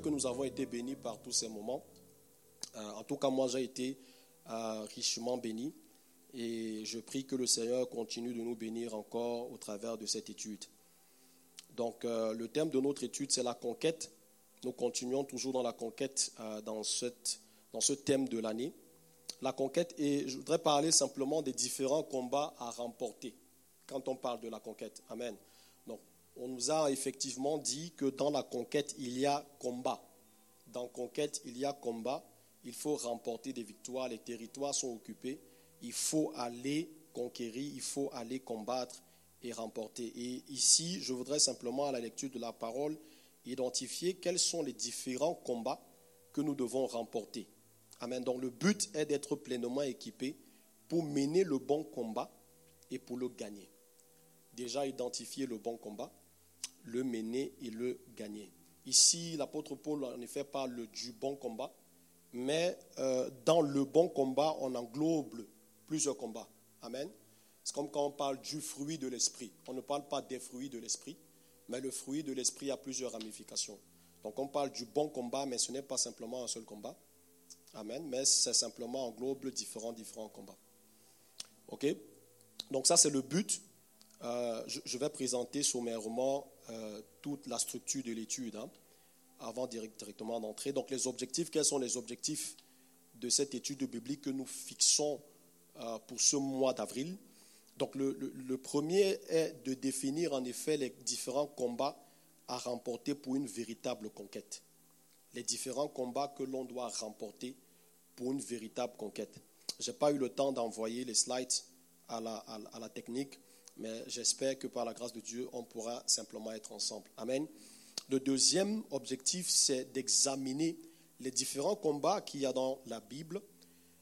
que nous avons été bénis par tous ces moments. Euh, en tout cas, moi, j'ai été euh, richement béni. Et je prie que le Seigneur continue de nous bénir encore au travers de cette étude. Donc, euh, le thème de notre étude, c'est la conquête. Nous continuons toujours dans la conquête dans, cette, dans ce thème de l'année. La conquête, et je voudrais parler simplement des différents combats à remporter quand on parle de la conquête. Amen on nous a effectivement dit que dans la conquête, il y a combat. Dans la conquête, il y a combat. Il faut remporter des victoires. Les territoires sont occupés. Il faut aller conquérir, il faut aller combattre et remporter. Et ici, je voudrais simplement, à la lecture de la parole, identifier quels sont les différents combats que nous devons remporter. Amen. Donc le but est d'être pleinement équipé pour mener le bon combat et pour le gagner. Déjà identifier le bon combat, le mener et le gagner. Ici, l'apôtre Paul, en effet, parle du bon combat, mais euh, dans le bon combat, on englobe plusieurs combats. Amen. C'est comme quand on parle du fruit de l'esprit. On ne parle pas des fruits de l'esprit, mais le fruit de l'esprit a plusieurs ramifications. Donc on parle du bon combat, mais ce n'est pas simplement un seul combat. Amen. Mais c'est simplement englobe différents, différents combats. OK Donc ça, c'est le but. Euh, je, vais présenter sommairement euh, toute la structure de l'étude hein, avant directement d'entrer. Donc les objectifs, quels sont les objectifs de cette étude biblique que nous fixons euh, pour ce mois d'avril? Donc le, premier est de définir en effet les différents combats à remporter pour une véritable conquête. Les différents combats que l'on doit remporter pour une véritable conquête. Je n'ai pas eu le temps d'envoyer les slides à la technique mais j'espère que par la grâce de Dieu, on pourra simplement être ensemble. Amen. Le deuxième objectif, c'est d'examiner les différents combats qu'il y a dans la Bible,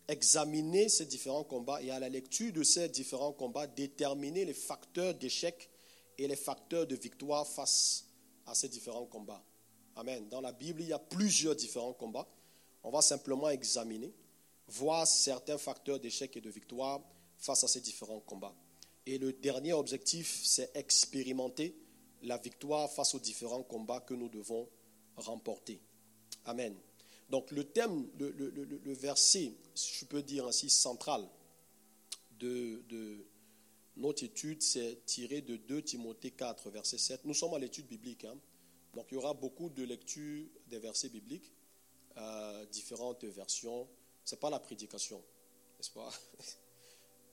examiner ces différents combats et à la lecture de ces différents combats, déterminer les facteurs d'échec et les facteurs de victoire face à ces différents combats. Amen. Dans la Bible, il y a plusieurs différents combats. On va simplement examiner, voir certains facteurs d'échec et de victoire face à ces différents combats. Et le dernier objectif, c'est expérimenter la victoire face aux différents combats que nous devons remporter. Amen. Donc le thème, le, verset, si je peux dire ainsi, central de, notre étude, c'est tiré de 2 Timothée 4, verset 7. Nous sommes à l'étude biblique. Hein. Donc il y aura beaucoup de lectures des versets bibliques, euh, différentes versions. Ce n'est pas la prédication, n'est-ce pas?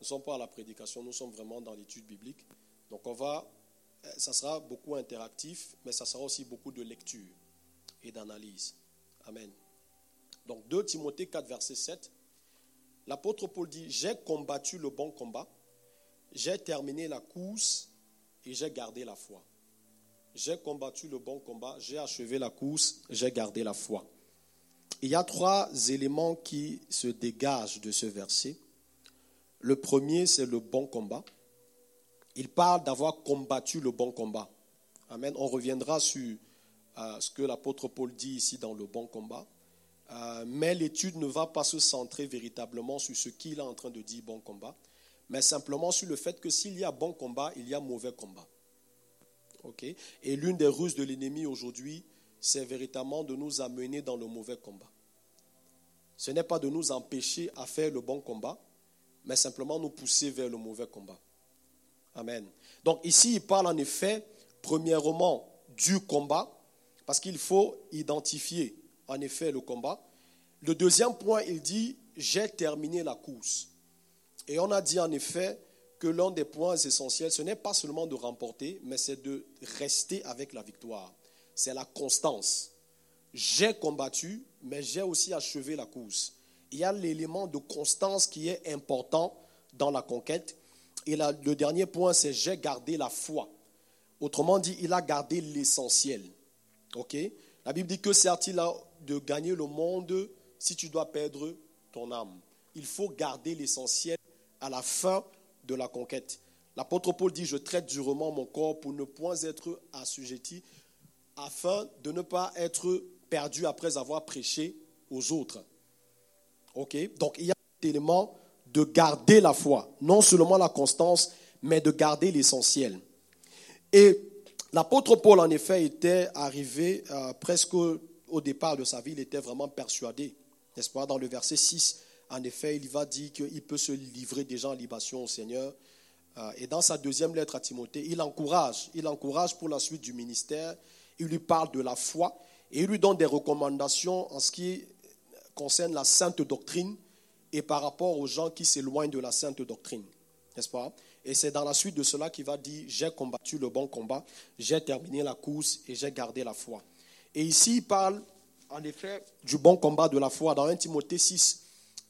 ne sommes pas à la prédication, nous sommes vraiment dans l'étude biblique. Donc on va, euh, ça sera beaucoup interactif, mais ça sera aussi beaucoup de lecture et d'analyse. Amen. Donc 2 Timothée 4, verset 7, l'apôtre Paul dit, j'ai combattu le bon combat, j'ai terminé la course et j'ai gardé la foi. J'ai combattu le bon combat, j'ai achevé la course, j'ai gardé la foi. Il y a trois éléments qui se dégagent de ce verset. Le premier, c'est le bon combat. Il parle d'avoir combattu le bon combat. Amen. On reviendra sur euh, ce que l'apôtre Paul dit ici dans le bon combat. Euh, mais l'étude ne va pas se centrer véritablement sur ce qu'il est en train de dire bon combat, mais simplement sur le fait que s'il y a bon combat, il y a mauvais combat. Et l'une des ruses de l'ennemi aujourd'hui, c'est véritablement de nous amener dans le mauvais combat. Ce n'est pas de nous empêcher à faire le bon combat, mais simplement nous pousser vers le mauvais combat. Amen. Donc ici, il parle en effet, premièrement, du combat, parce qu'il faut identifier en effet le combat. Le deuxième point, il dit, j'ai terminé la course. Et on a dit en effet que l'un des points essentiels, ce n'est pas seulement de remporter, mais c'est de rester avec la victoire. C'est la constance. J'ai combattu, mais j'ai aussi achevé la course il y a l'élément de constance qui est important dans la conquête. Et le dernier point, c'est j'ai gardé la foi. Autrement dit, il a gardé l'essentiel. OK? La Bible dit que sert-il de gagner le monde si tu dois perdre ton âme? Il faut garder l'essentiel à la fin de la conquête. L'apôtre Paul dit, je traite durement mon corps pour ne point être assujetti, afin de ne pas être perdu après avoir prêché aux autres. Ok? Donc il y a un élément de garder la foi, non seulement la constance, mais de garder l'essentiel. Et l'apôtre Paul, en effet, était arrivé euh, presque au au départ de sa vie, il était vraiment persuadé, n'est-ce pas? Dans le verset 6, en effet, il va dire qu'il peut se livrer déjà en libation au Seigneur. Euh, et dans sa deuxième lettre à Timothée, il encourage, il encourage pour la suite du ministère. Il lui parle de la foi et il lui donne des recommandations en ce qui concerne la sainte doctrine et par rapport aux gens qui s'éloignent de la sainte doctrine. N'est-ce pas? Et c'est dans la suite de cela qu'il va dire J'ai combattu le bon combat, j'ai terminé la course et j'ai gardé la foi. Et ici, il parle en effet du bon combat de la foi. Dans 1 Timothée 6,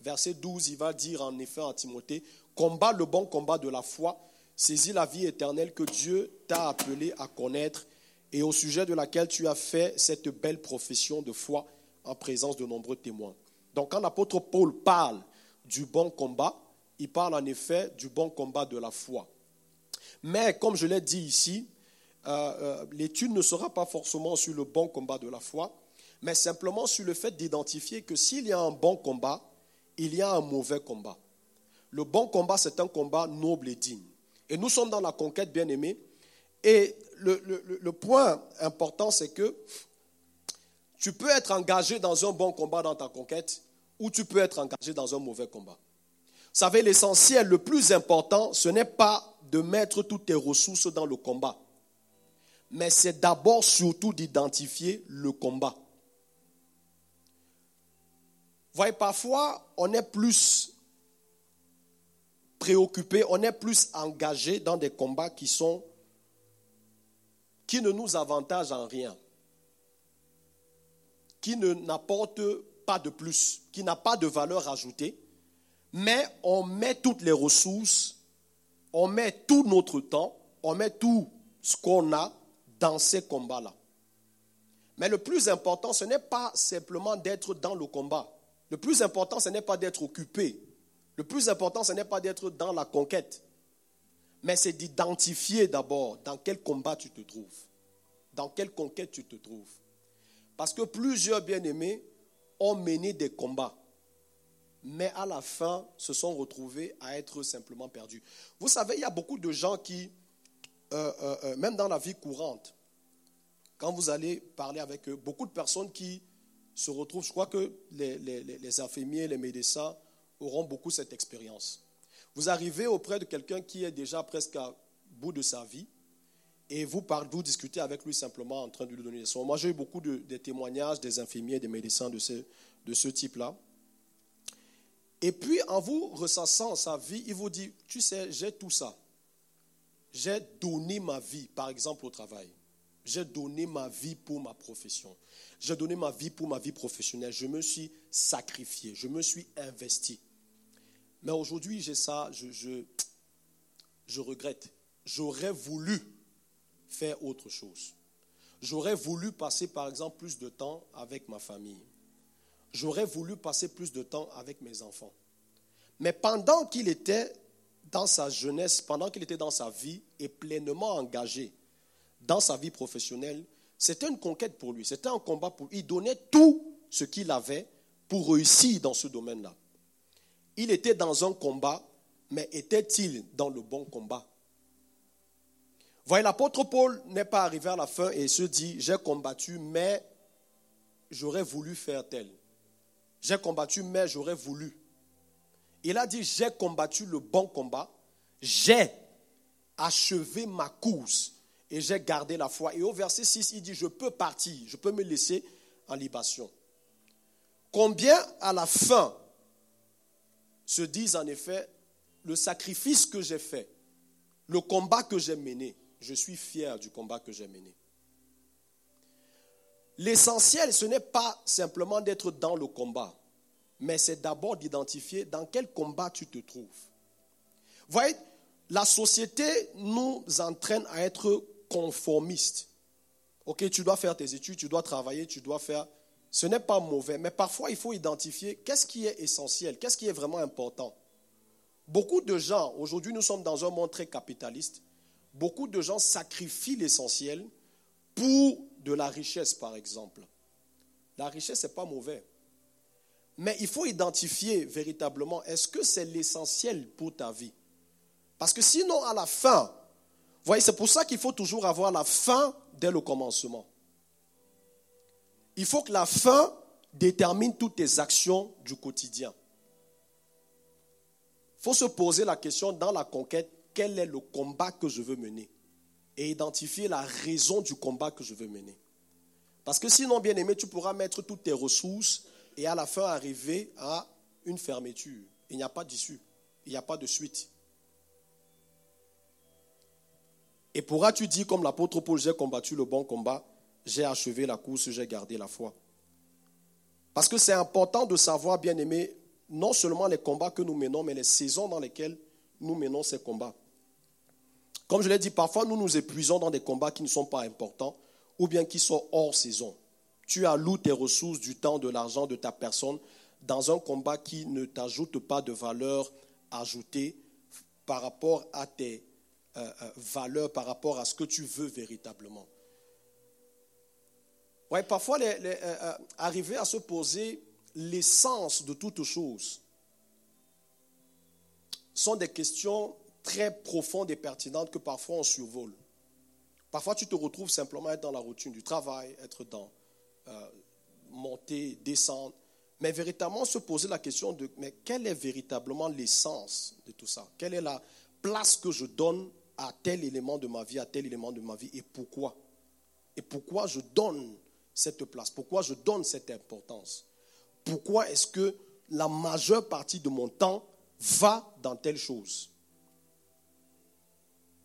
verset 12, il va dire en effet à Timothée Combat le bon combat de la foi, saisis la vie éternelle que Dieu t'a appelé à connaître et au sujet de laquelle tu as fait cette belle profession de foi en présence de nombreux témoins. Donc quand l'apôtre Paul parle du bon combat, il parle en effet du bon combat de la foi. Mais comme je l'ai dit ici, euh, euh, l'étude ne sera pas forcément sur le bon combat de la foi, mais simplement sur le fait d'identifier que s'il y a un bon combat, il y a un mauvais combat. Le bon combat, c'est un combat noble et digne. Et nous sommes dans la conquête, bien aimés. Et le, le point important, c'est que tu peux être engagé dans un bon combat dans ta conquête ou tu peux être engagé dans un mauvais combat. Vous savez, l'essentiel, le plus important, ce n'est pas de mettre toutes tes ressources dans le combat, mais c'est d'abord surtout d'identifier le combat. Vous voyez, parfois, on est plus préoccupé, on est plus engagé dans des combats qui sont qui ne nous avantagent en rien qui n'apporte pas de plus, qui n'a pas de valeur ajoutée, mais on met toutes les ressources, on met tout notre temps, on met tout ce qu'on a dans ces combats-là. Mais le plus important, ce n'est pas simplement d'être dans le combat. Le plus important, ce n'est pas d'être occupé. Le plus important, ce n'est pas d'être dans la conquête. Mais c'est d'identifier d'abord dans quel combat tu te trouves. Dans quelle conquête tu te trouves. Parce que plusieurs bien-aimés ont mené des combats, mais à la fin se sont retrouvés à être simplement perdus. Vous savez, il y a beaucoup de gens qui, euh, euh, euh, même dans la vie courante, quand vous allez parler avec eux, beaucoup de personnes qui se retrouvent, je crois que les, les, les infirmiers, les médecins auront beaucoup cette expérience. Vous arrivez auprès de quelqu'un qui est déjà presque à bout de sa vie, et vous, parlez, vous discutez avec lui simplement en train de lui donner des soins. Moi, j'ai eu beaucoup de, témoignages des infirmiers, des médecins de ce, de ce type-là. Et puis, en vous ressassant sa vie, il vous dit, tu sais, j'ai tout ça. J'ai donné ma vie, par exemple, au travail. J'ai donné ma vie pour ma profession. J'ai donné ma vie pour ma vie professionnelle. Je me suis sacrifié. Je me suis investi. Mais aujourd'hui, j'ai ça, je, je, je regrette. J'aurais voulu faire autre chose. J'aurais voulu passer, par exemple, plus de temps avec ma famille. J'aurais voulu passer plus de temps avec mes enfants. Mais pendant qu'il était dans sa jeunesse, pendant qu'il était dans sa vie et pleinement engagé dans sa vie professionnelle, c'était une conquête pour lui, c'était un combat pour lui. Il donnait tout ce qu'il avait pour réussir dans ce domaine-là. Il était dans un combat, mais était-il dans le bon combat? Voyez, l'apôtre Paul n'est pas arrivé à la fin et se dit, j'ai combattu, mais j'aurais voulu faire tel. J'ai combattu, mais j'aurais voulu. Il a dit, j'ai combattu le bon combat, j'ai achevé ma course et j'ai gardé la foi. Et au verset 6, il dit, je peux partir, je peux me laisser en libation. Combien à la fin se disent en effet, le sacrifice que j'ai fait, le combat que j'ai mené, je suis fier du combat que j'ai mené. L'essentiel, ce n'est pas simplement d'être dans le combat, mais c'est d'abord d'identifier dans quel combat tu te trouves. Voyez, la société nous entraîne à être conformistes. Ok, tu dois faire tes études, tu dois travailler, tu dois faire. Ce n'est pas mauvais, mais parfois il faut identifier qu'est-ce qui est essentiel, qu'est-ce qui est vraiment important. Beaucoup de gens, aujourd'hui nous sommes dans un monde très capitaliste, beaucoup de gens sacrifient l'essentiel pour de la richesse, par exemple. La richesse, n'est pas mauvais. Mais il faut identifier véritablement, est-ce que c'est l'essentiel pour ta vie? Parce que sinon, à la fin, vous voyez, c'est pour ça qu'il faut toujours avoir la fin dès le commencement. il faut que la fin détermine toutes tes actions du quotidien. Il faut se poser la question dans la conquête, quel est le combat que je veux mener Et identifier la raison du combat que je veux mener. Parce que sinon, bien aimé, tu pourras mettre toutes tes ressources et à la fin arriver à une fermeture. Il n'y a pas d'issue, il n'y a pas de suite. Et pourras-tu dire, comme l'apôtre Paul, j'ai combattu le bon combat, j'ai achevé la course, j'ai gardé la foi. Parce que c'est important de savoir, bien aimé, non seulement les combats que nous menons, mais les saisons dans lesquelles nous menons ces combats. Comme je l'ai dit, parfois nous nous épuisons dans des combats qui ne sont pas importants ou bien qui sont hors saison. Tu alloues tes ressources, du temps, de l'argent, de ta personne dans un combat qui ne t'ajoute pas de valeur ajoutée par rapport à tes euh, euh, valeurs, par rapport à ce que tu veux véritablement. Ouais, parfois, euh, arriver à se poser l'essence de toute chose sont des questions très profondes et pertinentes que parfois on survole. Parfois, tu te retrouves simplement être dans la routine du travail, être dans euh, monter, descendre, mais véritablement se poser la question de mais quelle est véritablement l'essence de tout ça? Quelle est la place que je donne à tel élément de ma vie, à tel élément de ma vie, et pourquoi? Et pourquoi je donne cette place? Pourquoi je donne cette importance? Pourquoi est-ce que la majeure partie de mon temps va dans telle chose?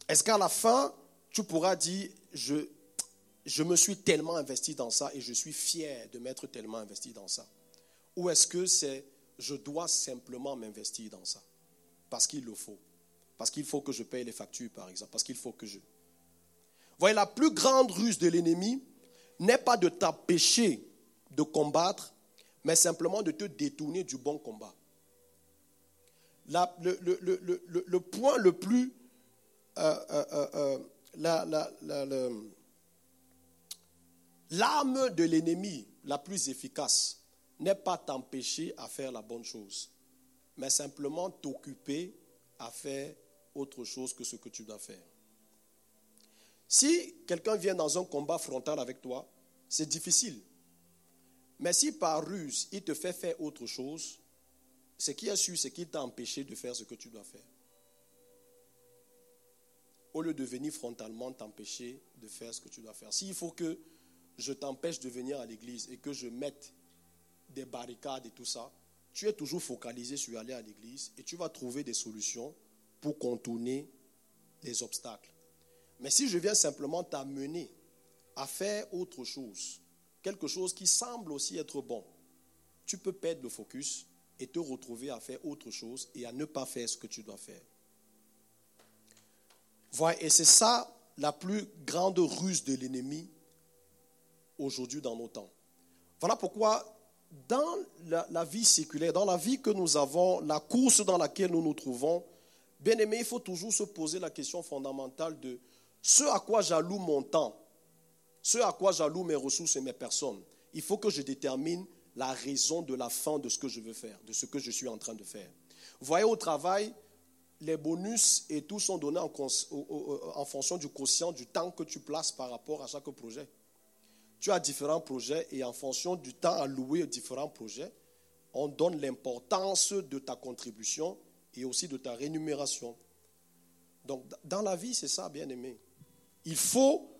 Est-ce qu'à la fin, tu pourras dire, je, me suis tellement investi dans ça et je suis fier de m'être tellement investi dans ça? Ou est-ce que c'est, je dois simplement m'investir dans ça? Parce qu'il le faut. Parce qu'il faut que je paye les factures, par exemple. Parce qu'il faut que je... Voyez, la plus grande ruse de l'ennemi n'est pas de t'empêcher de combattre, mais simplement de te détourner du bon combat. le, point le plus euh, euh, euh, l'arme de l'ennemi la plus efficace n'est pas t'empêcher à faire la bonne chose, mais simplement t'occuper à faire autre chose que ce que tu dois faire. Si quelqu'un vient dans un combat frontal avec toi, c'est difficile. Mais si par ruse, il te fait faire autre chose, ce qui est sûr, c'est qu'il t'a empêché de faire ce que tu dois faire au lieu de venir frontalement t'empêcher de faire ce que tu dois faire. S'il faut que je t'empêche de venir à l'église et que je mette des barricades et tout ça, tu es toujours focalisé sur aller à l'église et tu vas trouver des solutions pour contourner les obstacles. Mais si je viens simplement t'amener à faire autre chose, quelque chose qui semble aussi être bon, tu peux perdre le focus et te retrouver à faire autre chose et à ne pas faire ce que tu dois faire. Et c'est ça la plus grande ruse de l'ennemi aujourd'hui dans nos temps. Voilà pourquoi dans la, vie séculaire, dans la vie que nous avons, la course dans laquelle nous nous trouvons, bien aimé, il faut toujours se poser la question fondamentale de ce à quoi j'alloue mon temps, ce à quoi j'alloue mes ressources et mes personnes. Il faut que je détermine la raison de la fin de ce que je veux faire, de ce que je suis en train de faire. Vous voyez, au travail, les bonus et tout sont donnés en, fonction du quotient du temps que tu places par rapport à chaque projet. Tu as différents projets et en fonction du temps alloué aux différents projets, on donne l'importance de ta contribution et aussi de ta rémunération. Donc, dans la vie, c'est ça, bien aimé. Il faut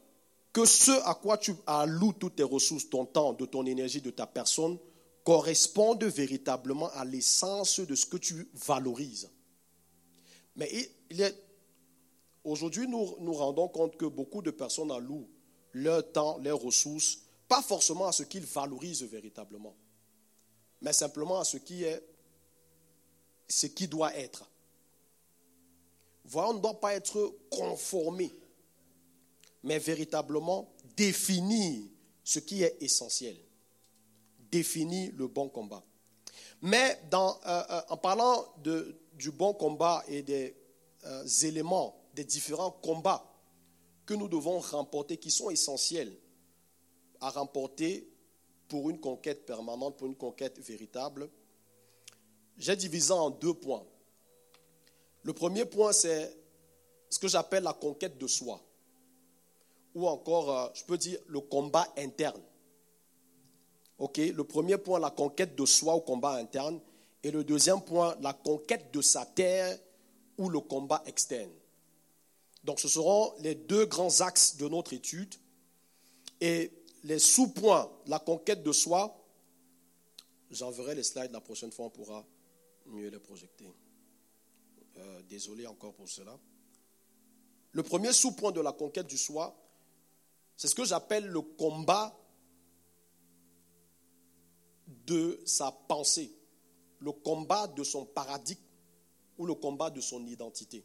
que ce à quoi tu alloues toutes tes ressources, ton temps, de ton énergie, de ta personne, corresponde véritablement à l'essence de ce que tu valorises. Mais aujourd'hui, nous nous rendons compte que beaucoup de personnes allouent leur temps, leurs ressources, pas forcément à ce qu'ils valorisent véritablement, mais simplement à ce qui est, ce qui doit être. Voilà, on ne doit pas être conformé, mais véritablement définir ce qui est essentiel, définir le bon combat. Mais euh, euh, en parlant du bon combat et des euh, éléments, des différents combats que nous devons remporter, qui sont essentiels à remporter pour une conquête permanente, pour une conquête véritable, j'ai divisé en deux points. Le premier point, c'est ce que j'appelle la conquête de soi, ou encore, je peux dire, le combat interne. Ok, le premier point, la conquête de soi au combat interne. Et le deuxième point, la conquête de sa terre ou le combat externe. Donc ce seront les deux grands axes de notre étude. Et les sous-points, la conquête de soi, j'enverrai les slides la prochaine fois, on pourra mieux les projeter. Euh, désolé encore pour cela. Le premier sous-point de la conquête du soi, c'est ce que j'appelle le combat de sa pensée, le combat de son paradigme ou le combat de son identité.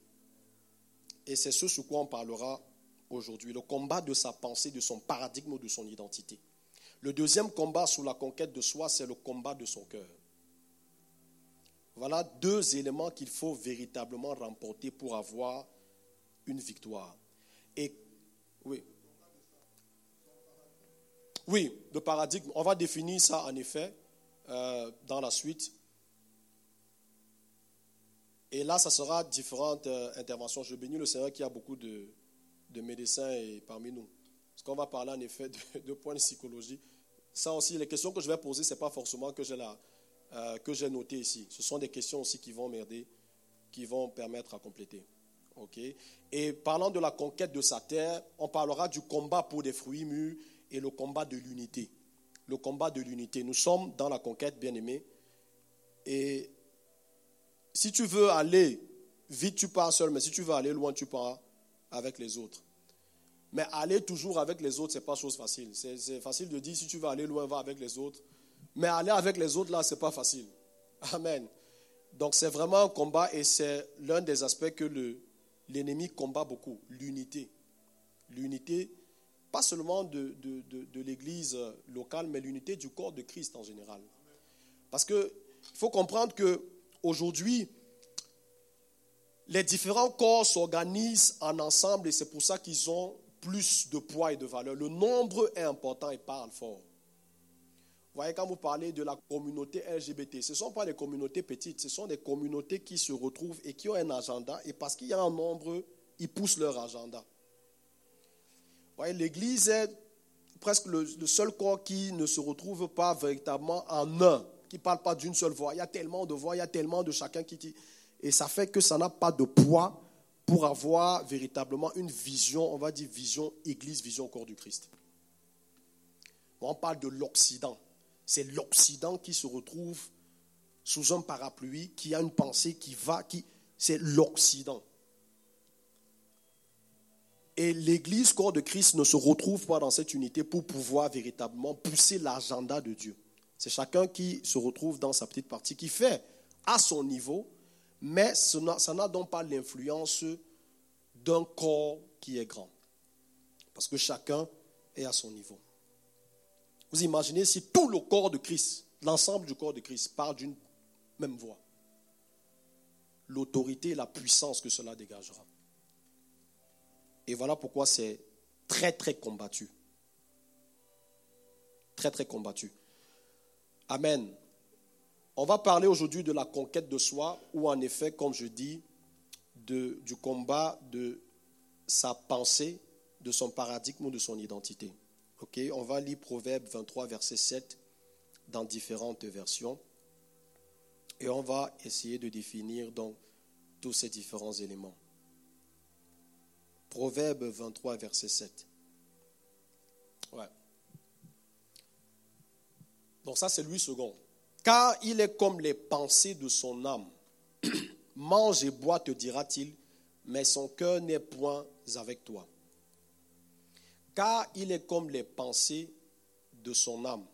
Et c'est ce sur quoi on parlera aujourd'hui, le combat de sa pensée, de son paradigme ou de son identité. Le deuxième combat sous la conquête de soi, c'est le combat de son cœur. Voilà deux éléments qu'il faut véritablement remporter pour avoir une victoire. Et oui. Oui, le paradigme, on va définir ça en effet euh, dans la suite. Et là, ça sera différentes euh, interventions. Je bénis le Seigneur qui a beaucoup de, médecins parmi nous. Parce qu'on va parler en effet de, points de psychologie. Ça aussi, les questions que je vais poser, ce n'est pas forcément que j'ai euh, que j'ai noté ici. Ce sont des questions aussi qui vont m'aider, qui vont permettre à compléter. ok? Et parlant de la conquête de sa terre, on parlera du combat pour des fruits mûrs et le combat de l'unité. Le combat de l'unité. Nous sommes dans la conquête, bien aimé. Et si tu veux aller vite, tu pars seul, mais si tu veux aller loin, tu pars avec les autres. Mais aller toujours avec les autres, ce n'est pas chose facile. C'est facile de dire si tu veux aller loin, va avec les autres. Mais aller avec les autres, là, ce n'est pas facile. Amen. Donc c'est vraiment un combat et c'est l'un des aspects que l'ennemi combat beaucoup, l'unité. L'unité, pas seulement de, de l'Église locale, mais l'unité du corps de Christ en général. Parce qu'il faut comprendre que aujourd'hui, les différents corps s'organisent en ensemble et c'est pour ça qu'ils ont plus de poids et de valeur. Le nombre est important et parle fort. Vous voyez, quand vous parlez de la communauté LGBT, ce ne sont pas des communautés petites, ce sont des communautés qui se retrouvent et qui ont un agenda. Et parce qu'il y a un nombre, ils poussent leur agenda. Voyez, l'Église est presque le, le, seul corps qui ne se retrouve pas véritablement en un qui ne parle pas d'une seule voix. Il y a tellement de voix, il y a tellement de chacun qui dit. Et ça fait que ça n'a pas de poids pour avoir véritablement une vision, on va dire vision Église, vision corps du Christ. On parle de l'Occident. C'est l'Occident qui se retrouve sous un parapluie, qui a une pensée qui va, qui, c'est l'Occident. Et l'Église, corps de Christ, ne se retrouve pas dans cette unité pour pouvoir véritablement pousser l'agenda de Dieu. C'est chacun qui se retrouve dans sa petite partie, qui fait à son niveau, mais ça n'a donc pas l'influence d'un corps qui est grand. Parce que chacun est à son niveau. Vous imaginez si tout le corps de Christ, l'ensemble du corps de Christ, part d'une même voix. L'autorité et la puissance que cela dégagera. Et voilà pourquoi c'est très très combattu. Très très combattu. Amen. On va parler aujourd'hui de la conquête de soi, ou en effet, comme je dis, du combat de sa pensée, de son paradigme ou de son identité. On va lire Proverbe 23, verset 7 dans différentes versions. Et on va essayer de définir donc tous ces différents éléments. Proverbe 23, verset 7. Ouais. Donc ça, c'est lui second. Car il est comme les pensées de son âme. Mange et bois, te dira-t-il, mais son cœur n'est point avec toi. Car il est comme les pensées de son âme.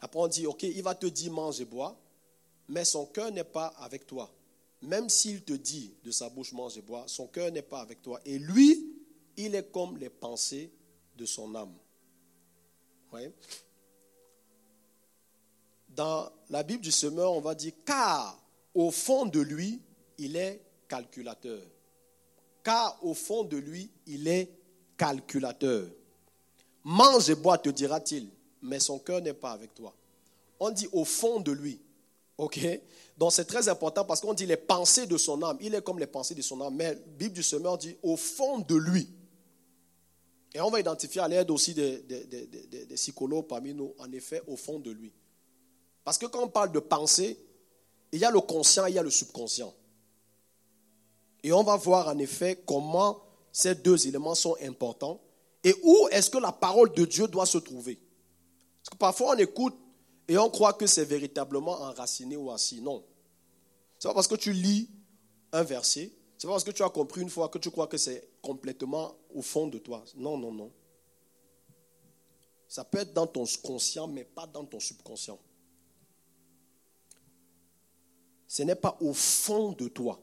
Après, on dit, OK, il va te dire mange et bois, mais son cœur n'est pas avec toi. Même s'il te dit de sa bouche mange et bois, son cœur n'est pas avec toi. Et lui, il est comme les pensées de son âme. Ouais. Dans la Bible du semeur, on va dire car au fond de lui, il est calculateur. Car au fond de lui, il est calculateur. Mange et bois, te dira-t-il, mais son cœur n'est pas avec toi. On dit au fond de lui. OK? Donc c'est très important parce qu'on dit les pensées de son âme. Il est comme les pensées de son âme. Mais la Bible du semeur dit au fond de lui. Et on va identifier à l'aide aussi des, psychologues parmi nous, en effet, au fond de lui. Parce que quand on parle de pensée, il y a le conscient et il y a le subconscient. Et on va voir en effet comment ces deux éléments sont importants et où est-ce que la parole de Dieu doit se trouver. Parce que parfois on écoute et on croit que c'est véritablement enraciné ou assis. Non. C'est pas parce que tu lis un verset, c'est pas parce que tu as compris une fois que tu crois que c'est complètement au fond de toi. Non, non, non. Ça peut être dans ton conscient, mais pas dans ton subconscient. Ce n'est pas au fond de toi.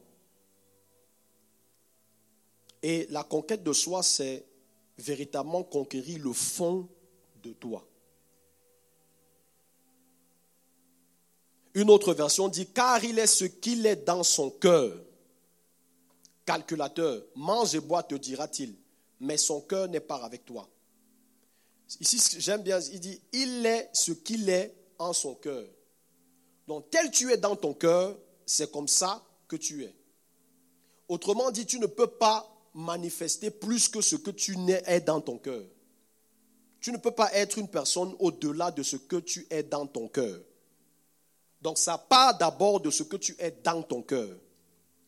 Et la conquête de soi, c'est véritablement conquérir le fond de toi. Une autre version dit, car il est ce qu'il est dans son cœur. Calculateur, mange et bois, te dira-t-il, mais son cœur n'est pas avec toi. Ici, j'aime bien, il dit, il est ce qu'il est en son cœur. Donc, tel tu es dans ton cœur, c'est comme ça que tu es. Autrement dit, tu ne peux pas manifester plus que ce que tu es dans ton cœur. Tu ne peux pas être une personne au-delà de ce que tu es dans ton cœur. Donc ça part d'abord de ce que tu es dans ton cœur.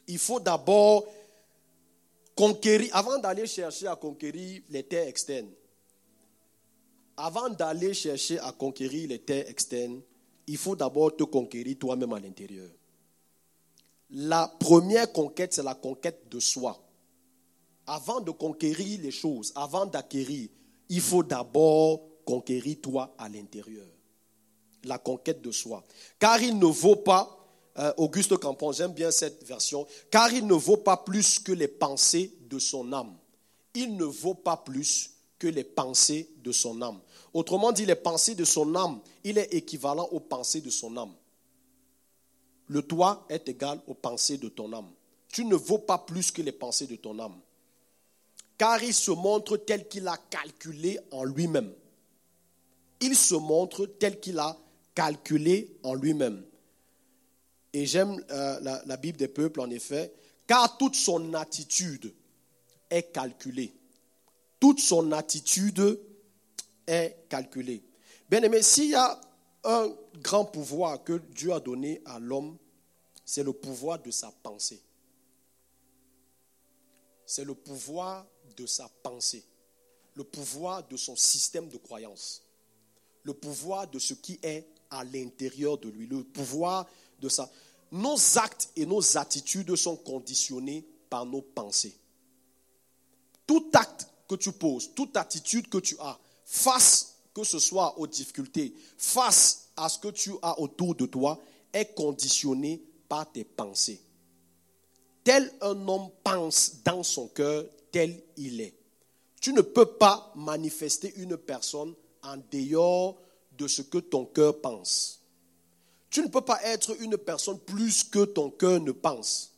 Il faut d'abord conquérir, avant d'aller chercher à conquérir les terres externes, avant d'aller chercher à conquérir les terres externes, il faut d'abord te conquérir toi-même à l'intérieur. La première conquête, c'est la conquête de soi. Avant de conquérir les choses, avant d'acquérir, il faut d'abord conquérir toi à l'intérieur la conquête de soi. Car il ne vaut pas, euh, Auguste Campon, j'aime bien cette version, car il ne vaut pas plus que les pensées de son âme. Il ne vaut pas plus que les pensées de son âme. Autrement dit, les pensées de son âme, il est équivalent aux pensées de son âme. Le toi est égal aux pensées de ton âme. Tu ne vaux pas plus que les pensées de ton âme. Car il se montre tel qu'il a calculé en lui-même. Il se montre tel qu'il a calculé en lui-même. Et j'aime euh, la, la Bible des peuples, en effet, car toute son attitude est calculée. Toute son attitude est calculée. Bien aimé, s'il y a un grand pouvoir que Dieu a donné à l'homme, c'est le pouvoir de sa pensée. C'est le pouvoir de sa pensée, le pouvoir de son système de croyance, le pouvoir de ce qui est à l'intérieur de lui, le pouvoir de ça. Nos actes et nos attitudes sont conditionnés par nos pensées. Tout acte que tu poses, toute attitude que tu as, face que ce soit aux difficultés, face à ce que tu as autour de toi, est conditionné par tes pensées. Tel un homme pense dans son cœur, tel il est. Tu ne peux pas manifester une personne en dehors de ce que ton cœur pense. Tu ne peux pas être une personne plus que ton cœur ne pense.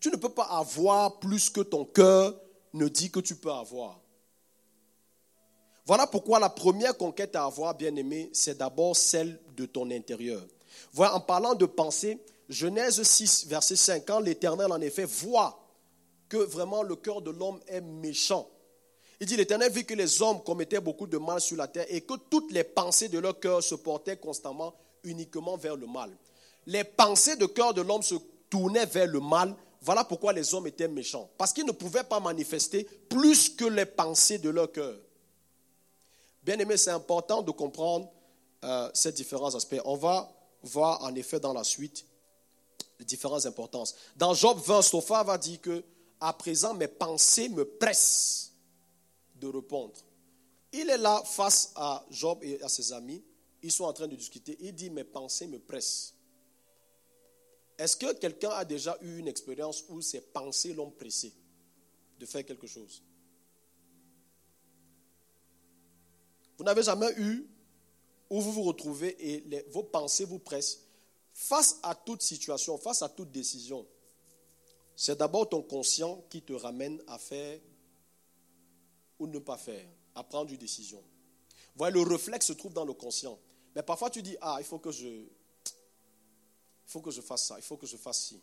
Tu ne peux pas avoir plus que ton cœur ne dit que tu peux avoir. Voilà pourquoi la première conquête à avoir, bien aimé, c'est d'abord celle de ton intérieur. Voilà, en parlant de pensée, Genèse 6, verset 5, quand l'Éternel en effet voit que vraiment le cœur de l'homme est méchant, il dit, l'Éternel vit que les hommes commettaient beaucoup de mal sur la terre et que toutes les pensées de leur cœur se portaient constamment uniquement vers le mal. Les pensées de cœur de l'homme se tournaient vers le mal. Voilà pourquoi les hommes étaient méchants. Parce qu'ils ne pouvaient pas manifester plus que les pensées de leur cœur. Bien aimé, c'est important de comprendre euh, ces différents aspects. On va voir en effet dans la suite les différentes importances. Dans Job 20, Sophia va dire que à présent mes pensées me pressent de répondre. Il est là face à Job et à ses amis. Ils sont en train de discuter. Il dit, mes pensées me pressent. Est-ce que quelqu'un a déjà eu une expérience où ses pensées l'ont pressé de faire quelque chose? Vous n'avez jamais eu où vous vous retrouvez et vos pensées vous pressent face à toute situation, face à toute décision. C'est d'abord ton conscient qui te ramène à faire ou ne pas faire, à prendre une décision. Voilà, le réflexe se trouve dans le conscient. Mais parfois tu dis, ah, il faut que je, il faut que je fasse ça, il faut que je fasse ci.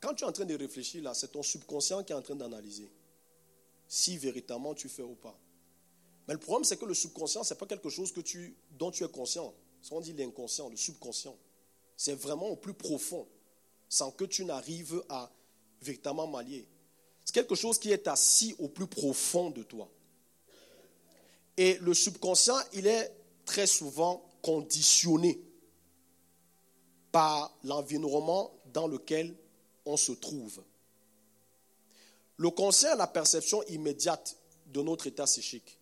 Quand tu es en train de réfléchir là, c'est ton subconscient qui est en train d'analyser. si véritablement tu fais ou pas. Mais le problème, c'est que le subconscient, ce n'est pas quelque chose que tu, dont tu es conscient. Ce qu'on dit l'inconscient, le subconscient. C'est vraiment au plus profond, sans que tu n'arrives à véritablement m'allier. C'est quelque chose qui est assis au plus profond de toi. Et le subconscient, il est très souvent conditionné par l'environnement dans lequel on se trouve. Le conscient a la perception immédiate de notre état psychique.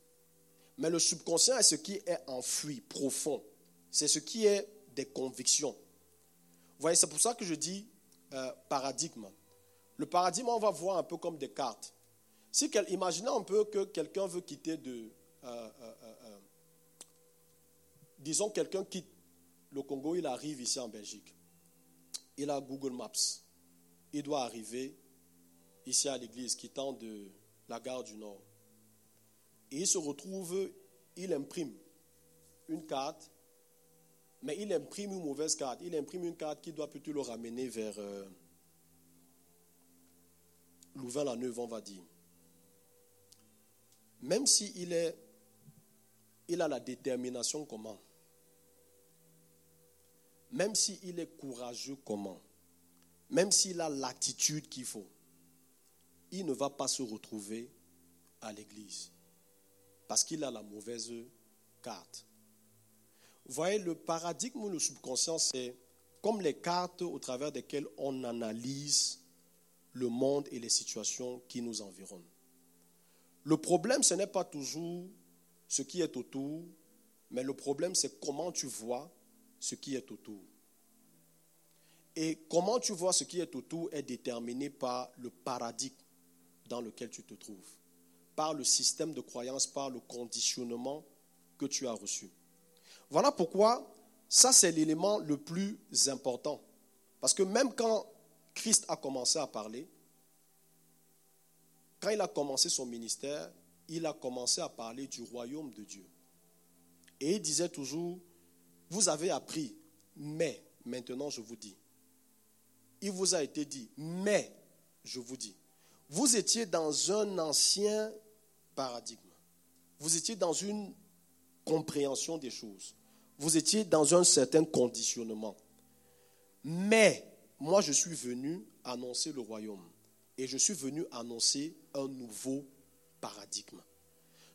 Mais le subconscient est ce qui est enfoui, profond. C'est ce qui est des convictions. Vous voyez, c'est pour ça que je dis euh, paradigme. Le paradigme, on va voir un peu comme des cartes. Si, imaginez un peu que quelqu'un veut quitter de... Euh, euh, disons, quelqu'un quitte le Congo, il arrive ici en Belgique. Il a Google Maps. Il doit arriver ici à l'église, quittant de la gare du Nord. Et il se retrouve, il imprime une carte, mais il imprime une mauvaise carte. Il imprime une carte qui doit plutôt le ramener vers euh, Louvain-la-Neuve, on va dire. Même s'il est, il a la détermination comment, même s'il est courageux comment, même s'il a l'attitude qu'il faut, il ne va pas se retrouver à l'église parce qu'il a la mauvaise carte. Vous voyez, le paradigme ou le subconscient, c'est comme les cartes au travers desquelles on analyse le monde et les situations qui nous environnent. Le problème, ce n'est pas toujours ce qui est autour, mais le problème, c'est comment tu vois ce qui est autour. Et comment tu vois ce qui est autour est déterminé par le paradigme dans lequel tu te trouves, par le système de croyance, par le conditionnement que tu as reçu. Voilà pourquoi ça, c'est l'élément le plus important. Parce que même quand Christ a commencé à parler, quand il a commencé son ministère, il a commencé à parler du royaume de Dieu. Et il disait toujours, vous avez appris, mais maintenant je vous dis. Il vous a été dit, mais je vous dis. Vous étiez dans un ancien paradigme. Vous étiez dans une compréhension des choses. Vous étiez dans un certain conditionnement. Mais moi, je suis venu annoncer le royaume. Et je suis venu annoncer un nouveau paradigme.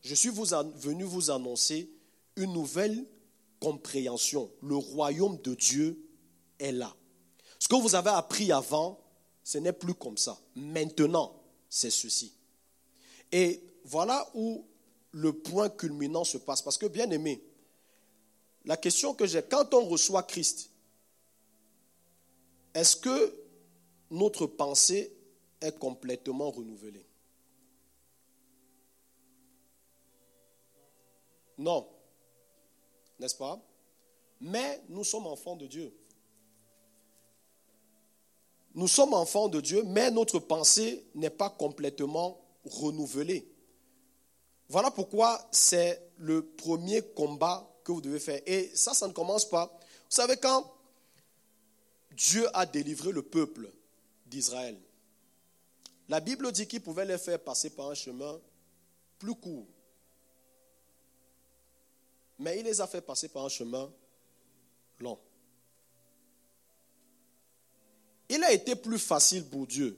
Je suis venu vous annoncer une nouvelle compréhension. Le royaume de Dieu est là. Ce que vous avez appris avant, ce n'est plus comme ça. Maintenant, c'est ceci. Et voilà où le point culminant se passe. Parce que, bien aimé, la question que j'ai, quand on reçoit Christ, est-ce que notre pensée est complètement renouvelée? Non, n'est-ce pas? Mais nous sommes enfants de Dieu. Nous sommes enfants de Dieu, mais notre pensée n'est pas complètement renouvelée. Voilà pourquoi c'est le premier combat que vous devez faire. Et ça, ça ne commence pas. Vous savez, quand Dieu a délivré le peuple d'Israël, la Bible dit qu'il pouvait les faire passer par un chemin plus court. Mais il les a fait passer par un chemin long. Il a été plus facile pour Dieu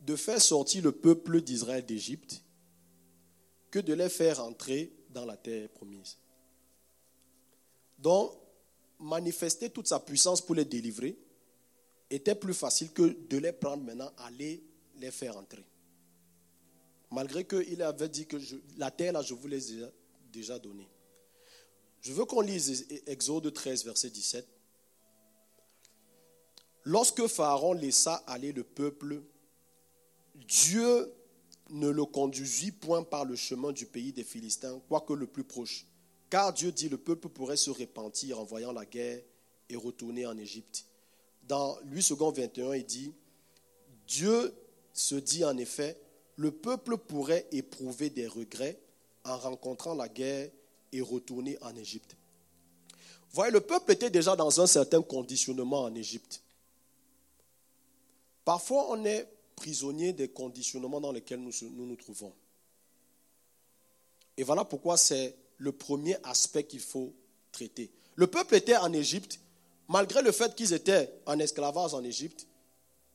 de faire sortir le peuple d'Israël d'Égypte que de les faire entrer dans la terre promise. Donc, manifester toute sa puissance pour les délivrer était plus facile que de les prendre maintenant, aller les faire entrer. Malgré qu'il avait dit que la terre, là, je vous l'ai déjà donnée. Je veux qu'on lise Exode 13, verset 17. Lorsque Pharaon laissa aller le peuple, Dieu ne le conduisit point par le chemin du pays des Philistins, quoique le plus proche. Car Dieu dit, le peuple pourrait se repentir en voyant la guerre et retourner en Égypte. Dans lui second 21, il dit, Dieu se dit en effet, le peuple pourrait éprouver des regrets en rencontrant la guerre et retourner en Égypte. voyez, le peuple était déjà dans un certain conditionnement en Égypte. Parfois, on est prisonnier des conditionnements dans lesquels nous nous, trouvons. Et voilà pourquoi c'est le premier aspect qu'il faut traiter. Le peuple était en Égypte, malgré le fait qu'ils étaient en esclavage en Égypte,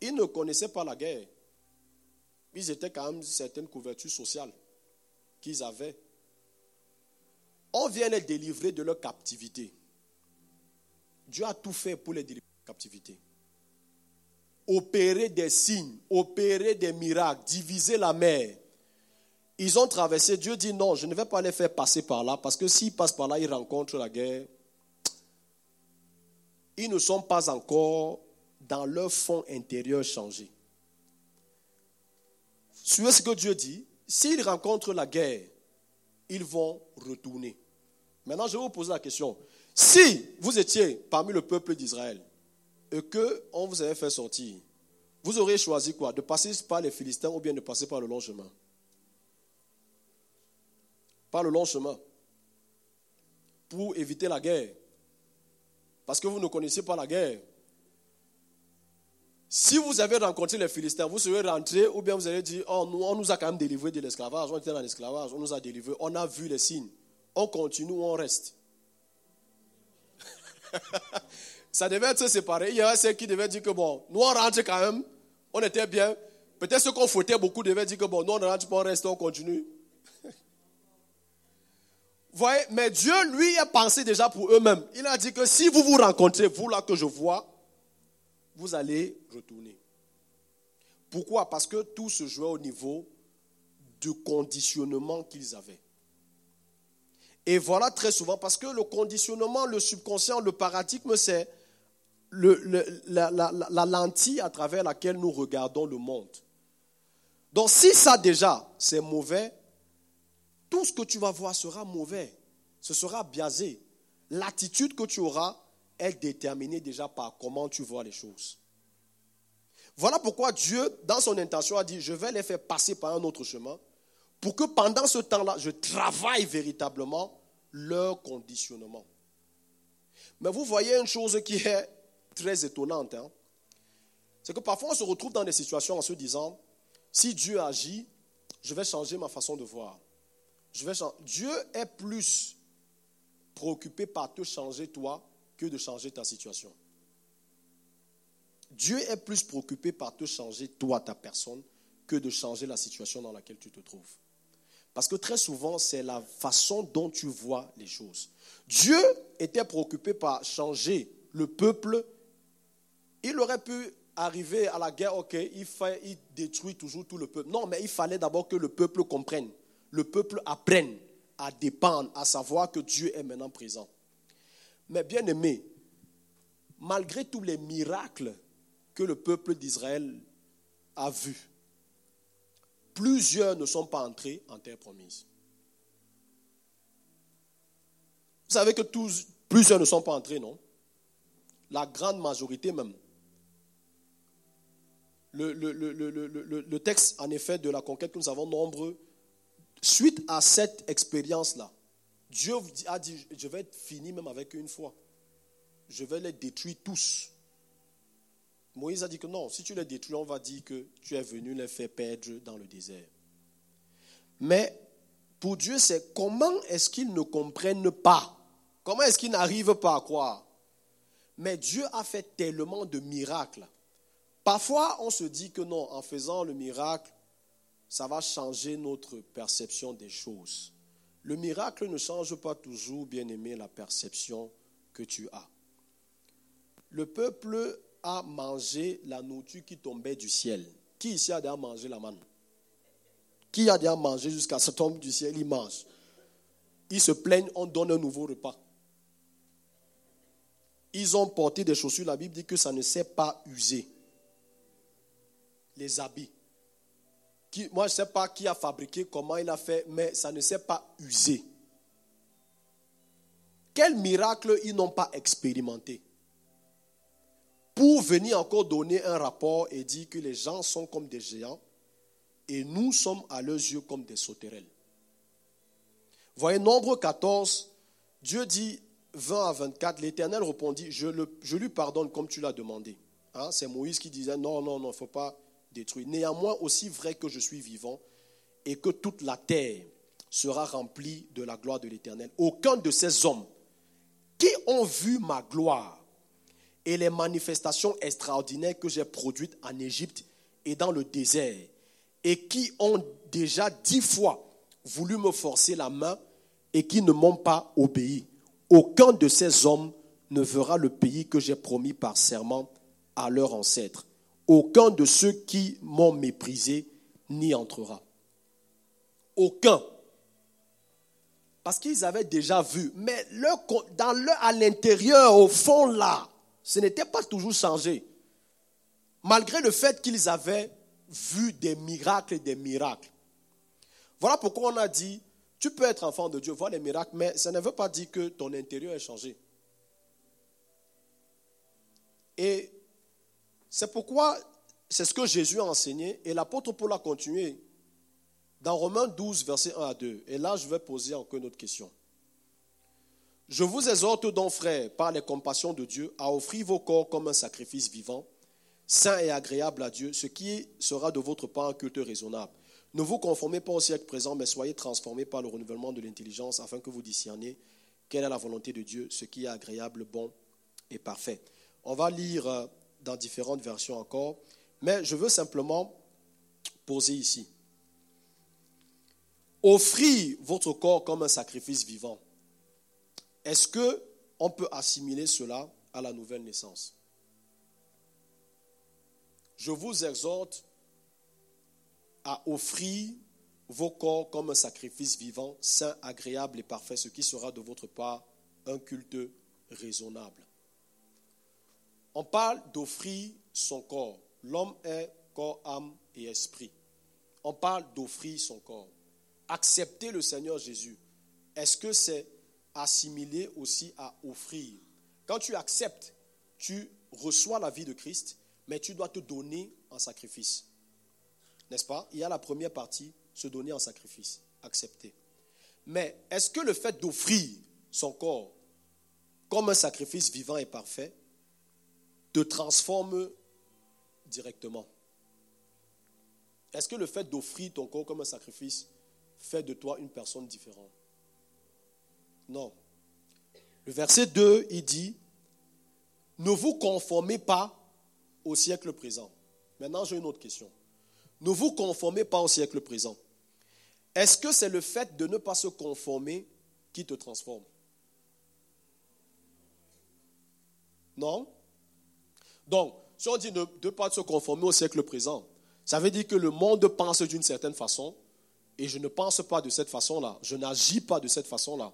ils ne connaissaient pas la guerre. Ils étaient quand même certaines couvertures sociales qu'ils avaient. On vient les délivrer de leur captivité. Dieu a tout fait pour les délivrer de leur captivité. Opérer des signes, opérer des miracles, diviser la mer. Ils ont traversé. Dieu dit non, je ne vais pas les faire passer par là parce que s'ils passent par là, ils rencontrent la guerre. Ils ne sont pas encore dans leur fond intérieur changé. Suivez ce que Dieu dit. S'ils rencontrent la guerre, ils vont retourner. Maintenant, je vais vous poser la question. Si vous étiez parmi le peuple d'Israël et qu'on vous avait fait sortir, vous auriez choisi quoi? De passer par les Philistins ou bien de passer par le long chemin? Le long chemin. Pour éviter la guerre. Parce que vous ne connaissiez pas la guerre. Si vous avez rencontré les Philistins, vous serez rentré ou bien vous allez dire, oh, on nous a quand même délivré de l'esclavage, on était dans l'esclavage, on nous a délivré, on a vu les signes. On continue on reste? Ça devait être séparé. Il y a ceux qui devaient dire que bon, nous on rentre quand même, on était bien. Peut-être ceux qu'on fouettait beaucoup devaient dire que bon, nous on rentre on reste, on continue. Voyez, mais Dieu, lui, a pensé déjà pour eux-mêmes. Il a dit que si vous vous rencontrez, vous là que je vois, vous allez retourner. Pourquoi? Parce que tout se jouait au niveau du conditionnement qu'ils avaient. Et voilà très souvent, parce que le conditionnement, le subconscient, le paradigme, c'est la, la, lentille à travers laquelle nous regardons le monde. Donc si ça déjà, c'est mauvais, tout ce que tu vas voir sera mauvais. Ce sera biaisé. L'attitude que tu auras est déterminée déjà par comment tu vois les choses. Voilà pourquoi Dieu, dans son intention, a dit, je vais les faire passer par un autre chemin pour que pendant ce temps-là, je travaille véritablement leur conditionnement. Mais vous voyez une chose qui est très étonnante. Hein. C'est que parfois on se retrouve dans des situations en se disant, si Dieu agit, je vais changer ma façon de voir. Dieu est plus préoccupé par te changer toi que de changer ta situation. Dieu est plus préoccupé par te changer toi, ta personne, que de changer la situation dans laquelle tu te trouves. Parce que très souvent, c'est la façon dont tu vois les choses. Dieu était préoccupé par changer le peuple. Il aurait pu arriver à la guerre, ok, il détruit toujours tout le peuple. Non, mais il fallait d'abord que le peuple comprenne, le peuple apprenne à dépendre, à savoir que Dieu est maintenant présent. Mais bien aimé, malgré tous les miracles que le peuple d'Israël a vus, plusieurs ne sont pas entrés en terre promise. Vous savez que tous, plusieurs ne sont pas entrés, non? La grande majorité même. Le, le, texte, en effet, de la conquête que nous avons nombreux, suite à cette expérience-là, Dieu a dit, je vais être fini même avec une fois. Je vais les détruire tous. Moïse a dit que non, si tu les détruis, on va dire que tu es venu les faire perdre dans le désert. Mais pour Dieu, c'est comment est-ce qu'ils ne comprennent pas? Comment est-ce qu'ils n'arrivent pas à croire? Mais Dieu a fait tellement de miracles. Parfois, on se dit que non, en faisant le miracle, ça va changer notre perception des choses. Le miracle ne change pas toujours, bien aimé, la perception que tu as. Le peuple a mangé la nourriture qui tombait du ciel. Qui ici a déjà mangé la manne? Qui a déjà mangé jusqu'à ce tombe du ciel? Il mange. Ils se plaignent, on donne un nouveau repas. Ils ont porté des chaussures, la Bible dit que ça ne s'est pas usé. Les habits moi, je ne sais pas qui a fabriqué, comment il a fait, mais ça ne s'est pas usé. Quel miracle ils n'ont pas expérimenté pour venir encore donner un rapport et dire que les gens sont comme des géants et nous sommes à leurs yeux comme des sauterelles. Voyez, nombre 14, Dieu dit 20 à 24, l'Éternel répondit, je, je, lui pardonne comme tu l'as demandé. Hein, c'est Moïse qui disait, non, non, non, il ne faut pas Néanmoins, aussi vrai que je suis vivant et que toute la terre sera rempli de la gloire de l'Éternel. Aucun de ces hommes qui ont vu ma gloire et les manifestations extraordinaires que j'ai produites en Égypte et dans le désert, et qui ont déjà dix fois voulu me forcer la main et qui ne m'ont pas obéi. Aucun de ces hommes ne verra le pays que j'ai promis par serment à leurs ancêtres. Aucun de ceux qui m'ont méprisé n'y entrera. Aucun. Parce qu'ils avaient déjà vu. Mais leur, dans à l'intérieur, au fond là, ce n'était pas toujours changé. Malgré le fait qu'ils avaient vu des miracles et des miracles. Voilà pourquoi on a dit, tu peux être enfant de Dieu, voir les miracles, mais ça ne veut pas dire que ton intérieur est changé. Et c'est pourquoi c'est ce que Jésus a enseigné et l'apôtre Paul a continué dans Romains 12, versets 1 à 2. Et là, je vais poser encore une autre question. Je vous exhorte donc, frères, par les compassions de Dieu, à offrir vos corps comme un sacrifice vivant, saint et agréable à Dieu, ce qui sera de votre part un culte raisonnable. Ne vous conformez pas au siècle présent, mais soyez transformés par le renouvellement de l'intelligence, afin que vous discerniez quelle est la volonté de Dieu, ce qui est agréable, bon et parfait. On va lire euh, dans différentes versions encore, mais je veux simplement poser ici. Offrir votre corps comme un sacrifice vivant. Est-ce que on peut assimiler cela à la nouvelle naissance? Je vous exhorte à offrir vos corps comme un sacrifice vivant, saint, agréable et parfait, ce qui sera de votre part un culte raisonnable. On parle d'offrir son corps. L'homme est corps, âme et esprit. On parle d'offrir son corps. Accepter le Seigneur Jésus. Est-ce que c'est assimilé aussi à offrir? Quand tu acceptes, tu reçois la vie de Christ, mais tu dois te donner en sacrifice. N'est-ce pas? Il y a la première partie, se donner en sacrifice, accepter. Mais est-ce que le fait d'offrir son corps comme un sacrifice vivant et parfait te transforme directement Est-ce que le fait d'offrir ton corps comme un sacrifice fait de toi une personne différente? Non. Le verset 2, il dit, ne vous conformez pas au siècle présent. Maintenant, j'ai une autre question. Ne vous conformez pas au siècle présent. Est-ce que c'est le fait de ne pas se conformer qui te transforme Non Donc, si on dit de ne pas se conformer au siècle présent, ça veut dire que le monde pense d'une certaine façon et je ne pense pas de cette façon-là. Je n'agis pas de cette façon-là.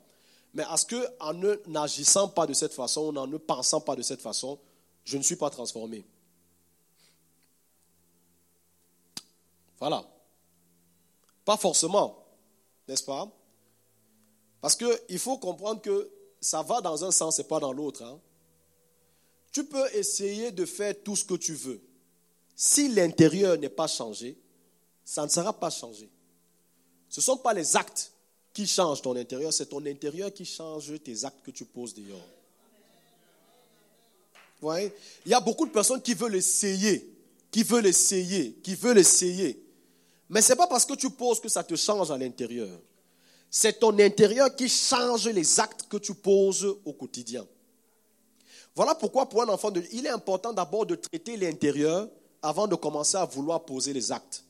Mais est-ce que en n'agissant pas de cette façon, en ne pensant pas de cette façon, je ne suis pas transformé Voilà. Pas forcément, n'est-ce pas? Parce qu'il faut comprendre que ça va dans un sens et pas dans l'autre. Hein. Tu peux essayer de faire tout ce que tu veux. Si l'intérieur n'est pas changé, ça ne sera pas changé. Ce ne sont pas les actes qui changent ton intérieur, c'est ton intérieur qui change tes actes que tu poses dehors. Vous Il y a beaucoup de personnes qui veulent essayer, qui veulent essayer, qui veulent essayer. Mais ce n'est pas parce que tu poses que ça te change à l'intérieur. C'est ton intérieur qui change les actes que tu poses au quotidien. Voilà pourquoi pour un enfant, de, il est important d'abord de traiter l'intérieur avant de commencer à vouloir poser les actes.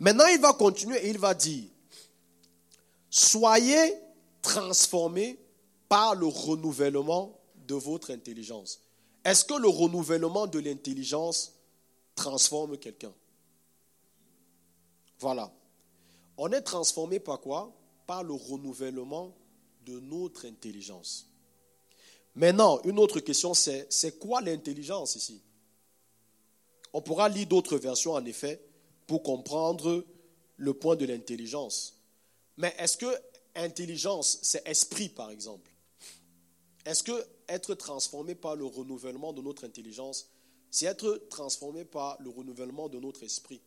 Maintenant, il va continuer et il va dire, soyez transformés par le renouvellement de votre intelligence. Est-ce que le renouvellement de l'intelligence transforme quelqu'un? Voilà. On est transformé par quoi? Par le renouvellement de notre intelligence. Maintenant, une autre question, c'est c'est quoi l'intelligence ici? On pourra lire d'autres versions, en effet, pour comprendre le point de l'intelligence. Mais est-ce que intelligence, c'est esprit, par exemple? Est-ce que être transformé par le renouvellement de notre intelligence, c'est être transformé par le renouvellement de notre esprit?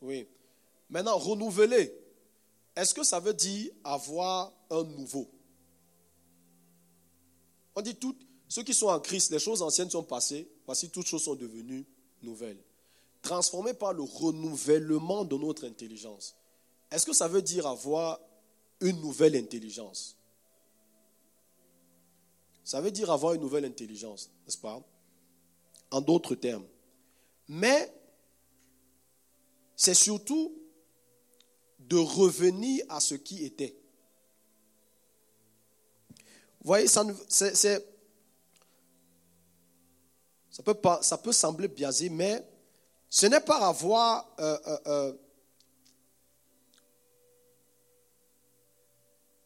Oui. Maintenant, renouveler. Est-ce que ça veut dire avoir un nouveau? On dit tout, ceux qui sont en Christ, les choses anciennes sont passées, voici toutes choses sont devenues nouvelles. transformés par le renouvellement de notre intelligence. Est-ce que ça veut dire avoir une nouvelle intelligence? Ça veut dire avoir une nouvelle intelligence, n'est-ce pas? En d'autres termes. Mais c'est surtout de revenir à ce qui était. Vous voyez, ça, ça, peut, pas, ça peut sembler biaisé, mais ce n'est pas avoir euh, euh, euh,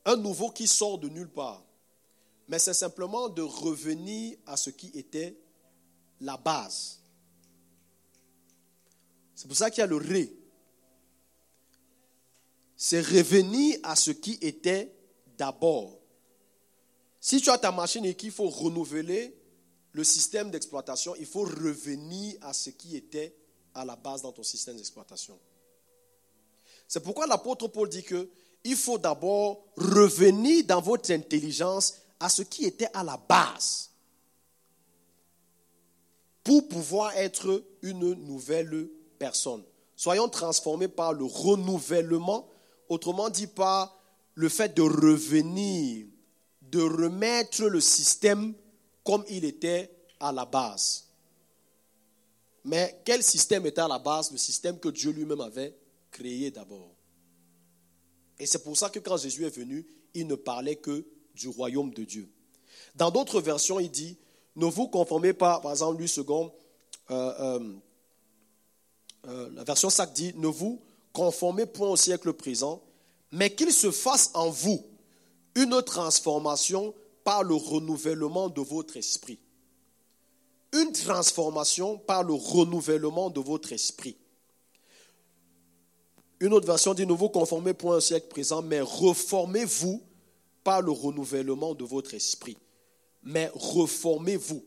un nouveau qui sort de nulle part, mais c'est simplement de revenir à ce qui était la base. C'est pour ça qu'il y a le ré. C'est revenir à ce qui était d'abord. Si tu as ta machine et qu'il faut renouveler le système d'exploitation, il faut revenir à ce qui était à la base dans ton système d'exploitation. C'est pourquoi l'apôtre Paul dit que il faut d'abord revenir dans votre intelligence à ce qui était à la base pour pouvoir être une nouvelle personne. Soyons transformés par le renouvellement, autrement dit par le fait de revenir, de remettre le système comme il était à la base. Mais quel système était à la base? Le système que Dieu lui-même avait créé d'abord. Et c'est pour ça que quand Jésus est venu, il ne parlait que du royaume de Dieu. Dans d'autres versions, il dit, ne vous conformez pas, par exemple, lui second, euh, euh, euh, la version SAC dit, ne vous conformez point au siècle présent, mais qu'il se fasse en vous une transformation par le renouvellement de votre esprit une transformation par le renouvellement de votre esprit. Une autre version dit ne vous conformez point au siècle présent, mais reformez-vous par le renouvellement de votre esprit. Mais reformez-vous.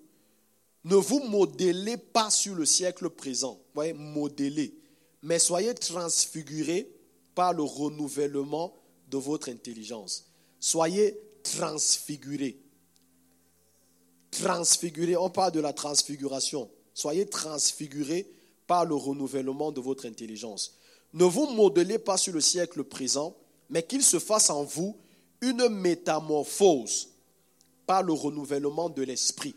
Ne vous modélez pas sur le siècle présent. Voyez, modélez. Mais soyez transfigurés par le renouvellement de votre intelligence. Soyez transfigurés transfiguré. On parle de la transfiguration. Soyez transfigurés par le renouvellement de votre intelligence. Ne vous modelez pas sur le siècle présent, mais qu'il se fasse en vous une métamorphose par le renouvellement de l'esprit.